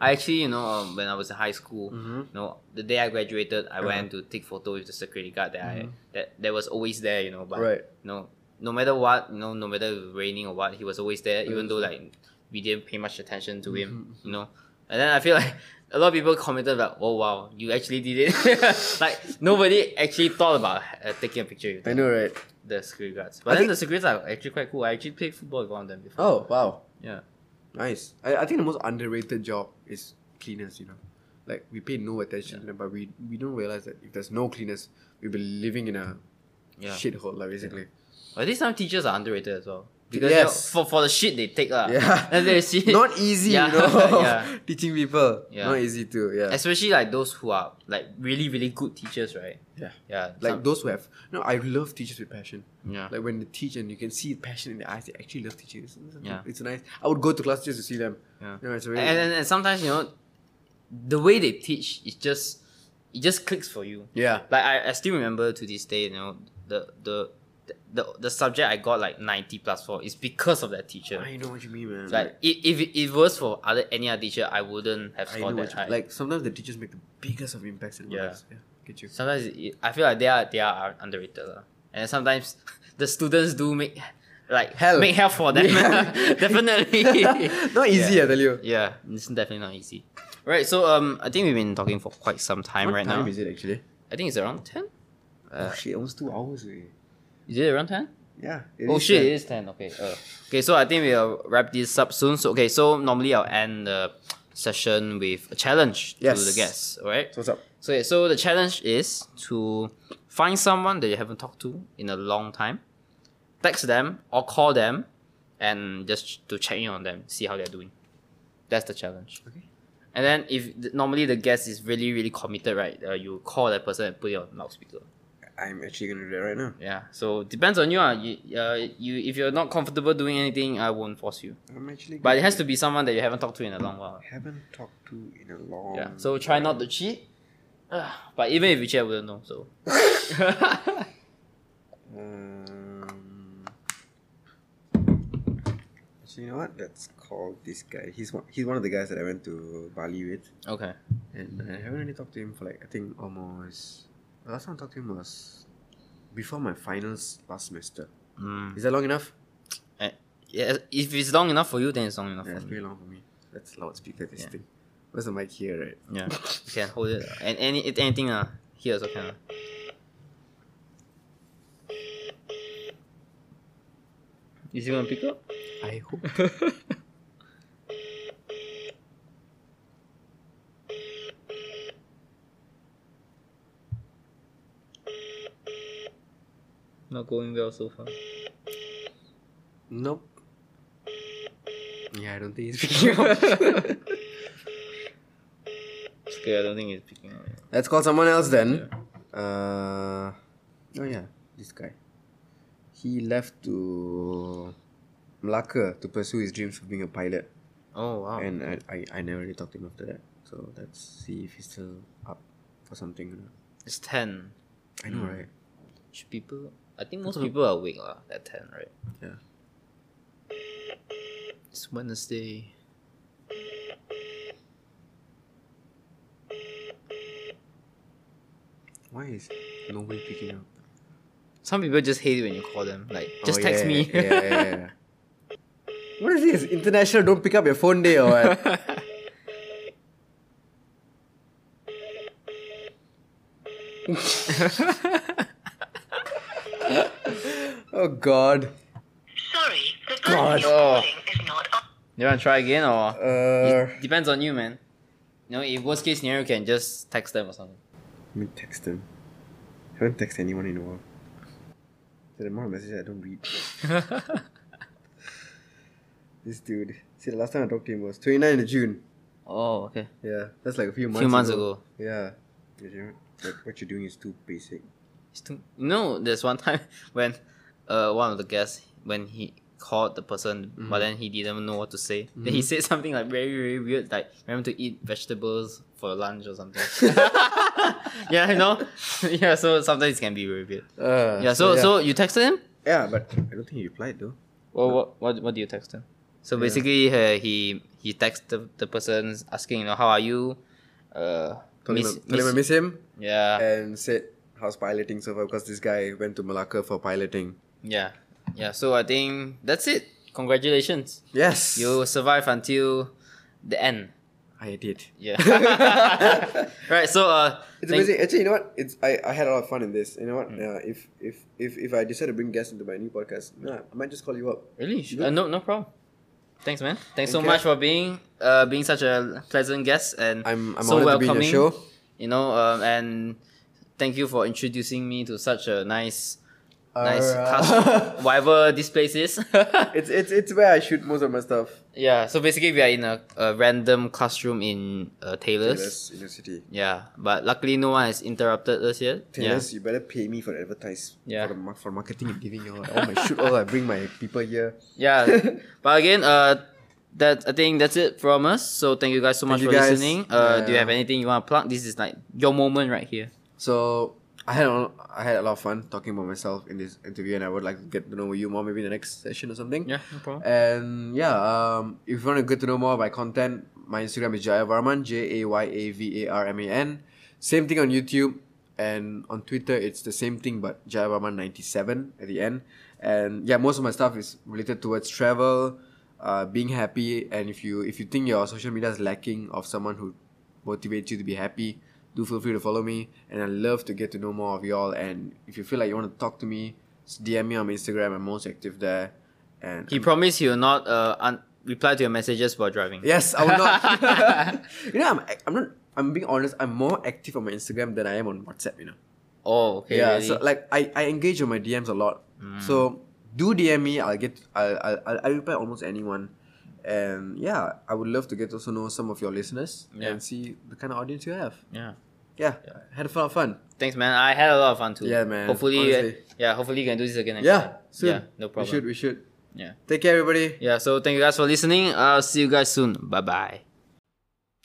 I actually, you know, um, when I was in high school, Mhm. you know, the day I graduated, I Uh-huh. went to take photo with the security guard that I that, that was always there, you know. But Right. you know, no matter what, you know, no matter if it was raining or what, he was always there, even though like we didn't pay much attention to him, Mhm. you know. And then I feel like a lot of people commented like, "Oh wow, you actually did it!" like nobody actually thought about uh, taking a picture with I know, right? the security guards. But I then the security guards are actually quite cool. I actually played football with one of them before. Oh wow, Yeah. nice. I, I think the most underrated job is cleaners. You know, like we pay no attention to them, but we we don't realize that if there's no cleaners, we'll be living in a Yeah. shithole, like basically. I think some teachers are underrated as well. Because Yes. you know, for, for the shit they take lah. Yeah. And they see Not easy, Yeah, you know. yeah. Teaching people. Yeah. Not easy too. Yeah. Especially like those who are like really, really good teachers, right? yeah. Yeah. Like some- those who have no, I love teachers with passion. Yeah. Like when they teach and you can see passion in their eyes, they actually love teaching. It's, Yeah. it's nice. I would go to class just to see them. Yeah. You know, it's very, and, and, and sometimes, you know, the way they teach is just it just clicks for you. yeah. Like I, I still remember to this day, you know, the the the, the subject I got like 90 plus for is because of that teacher. I know what you mean, man. Like if, if it- if it was for other any other teacher, I wouldn't have scored what that high. Like sometimes the teachers make the biggest of impacts in Yeah. lives. Yeah. Get you. sometimes it, I feel like they are they are underrated lah. and sometimes the students do make like Hell. make hell for them Yeah. definitely not easy, Yeah. I tell you. yeah it's definitely not easy right so um I think we've been talking for quite some time What right time now is it actually? I think it's around 10 oh shit, almost two hours already. Is it around 10 Yeah. oh shit it is 10 okay uh, okay so I think we'll wrap this up soon so okay so normally I'll end the session with a challenge to the guests alright So what's up? So yeah, so the challenge is to find someone that you haven't talked to in a long time, text them or call them, and just to check in on them, see how they're doing. That's the challenge. Okay. And then if normally the guest is really really committed, right? Uh, you call that person and put it on loudspeaker. I'm actually gonna do that right now. Yeah. So depends on you. Uh, you, uh, you if you're not comfortable doing anything, I won't force you. I'm actually. But it has to be someone that you haven't talked to in a long while. haven't talked to in a long. Yeah. So try not to cheat. Ah, but even if you cheat, I wouldn't know. So. Um, actually, you know what? Let's call this guy. He's one. He's one of the guys that I went to Bali with, okay. and I haven't really talked to him for like I think almost. The last time I talked to him was before my finals last semester. Mm. Is that long enough? Eh, yeah, if it's long enough for you, then it's long enough Yeah, for it's me. very long for me. Let's loudspeaker this Yeah. thing. Where's the mic here, right? Yeah, you can hold it. And any it- anything uh, here also can. Uh. Is he gonna pick up? I hope. Not going well so far. nope. Yeah, I don't think he's picking up. Okay, I don't think he's picking up. Let's call someone else then. Uh, oh yeah, this guy. He left to Malacca to pursue his dreams of being a pilot, Oh wow. and I, I, I never really talked to him after that. So let's see if he's still up for something. or not. it's ten. I know, Mm. right? Should people? I think most people are awake lah at ten, right? Yeah. It's Wednesday. Why is nobody picking up? Some people just hate it when you call them. Like, oh, just Oh, text yeah, me. Yeah, yeah, yeah. what is this? International don't pick up your phone day or what? oh god. Sorry, the God. person you're Oh. calling is not on. you want to try again or? Uh, It depends on you, man. You know, if worst case scenario, you can just text them or something. let me text him. haven't texted anyone in a while. The amount of messages I don't read. this dude. See, the last time I talked to him was 29th of June. Oh, okay. Yeah, that's like a few months. Few months ago. Yeah. Like, what you're doing is too basic. It's too, No, there's one time when uh one of the guests when he called the person but then he didn't know what to say. Then he said something like very very weird like remember to eat vegetables for lunch or something. yeah, you know? yeah, so sometimes it can be very weird. Uh, Yeah, so so you texted him? yeah, but I don't think he replied though. Well, what what what do you text him? So basically, uh, he he texted the, the person asking, you know, how are you? Uh, Told, miss- him, told him I miss him yeah, and said how's piloting so far because this guy went to Malacca for piloting. Yeah, yeah. So I think that's it. Congratulations, Yes, you survived until the end. I did. Yeah. right. So uh, It's thank- amazing. Actually, you know what? It's I, I had a lot of fun in this. You know what? Uh, if if if if I decide to bring guests into my new podcast, nah, I might just call you up. Really? Uh, no, no problem. Thanks, man. Thanks so Okay. much for being uh being such a pleasant guest and I'm I'm so honored to be in welcoming. your show. You know, um, and thank you for introducing me to such a nice, nice class, whatever this place is. It's it's it's where I shoot most of my stuff. yeah. So basically, we are in a, a random classroom in uh, Taylor's. Taylor's University. Yeah, but luckily no one has interrupted us yet. Taylor's, you better pay me for the advertise. Yeah. For the for marketing and giving you all, all my shoot. All I bring my people here. Yeah. yeah. but again, uh, that I think that's it from us. So thank you guys so much for listening. Uh, do you have anything you want to plug? This is like your moment right here. So I had a, I had a lot of fun talking about myself in this interview, and I would like to get to know you more, maybe in the next session or something. Yeah, no problem. And yeah, um, if you want to get to know more about my content, my Instagram is Jaya Varman, J A Y A V A R M A N. Same thing on YouTube and on Twitter, it's the same thing but Jaya Varman ninety seven at the end. And yeah, most of my stuff is related towards travel, uh, being happy. And if you if you think your social media is lacking of someone who motivates you to be happy, do feel free to follow me. And I love to get to know more of y'all. And if you feel like you want to talk to me, just DM me on Instagram. I'm most active there. And He promised he will not uh un- reply to your messages while driving. Yes, I will not. you know, I'm, I'm not. I'm being honest. I'm more active on my Instagram than I am on WhatsApp. You know. Oh, okay. yeah. really? So like, I, I engage on my DMs a lot. So do DM me. I'll get. I'll, I'll I'll reply almost anyone. And yeah, I would love to get to also know some of your listeners Yeah. and see the kind of audience you have. yeah. Yeah, had a lot of fun. Thanks, man. I had a lot of fun too. Yeah, man. Hopefully, Honestly. yeah. Hopefully, you can do this again. Yeah, time. soon. Yeah, no problem. We should. We should. Yeah. Take care, everybody. Yeah, so thank you guys for listening. I'll see you guys soon. Bye bye.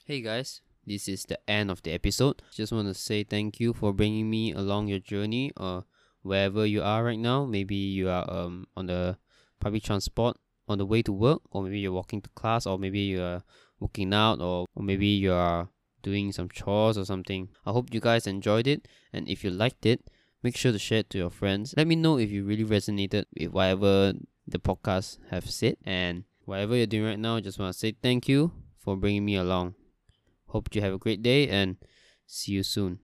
Hey guys, this is the end of the episode. Just want to say thank you for bringing me along your journey or wherever you are right now. Maybe you are um on the public transport on the way to work, or maybe you're walking to class, or maybe you are working out, or, or maybe you are doing some chores or something. I hope you guys enjoyed it, and if you liked it, make sure to share it to your friends. Let me know if you really resonated with whatever the podcast have said, and whatever you're doing right now, I just want to say thank you for bringing me along. Hope you have a great day and see you soon.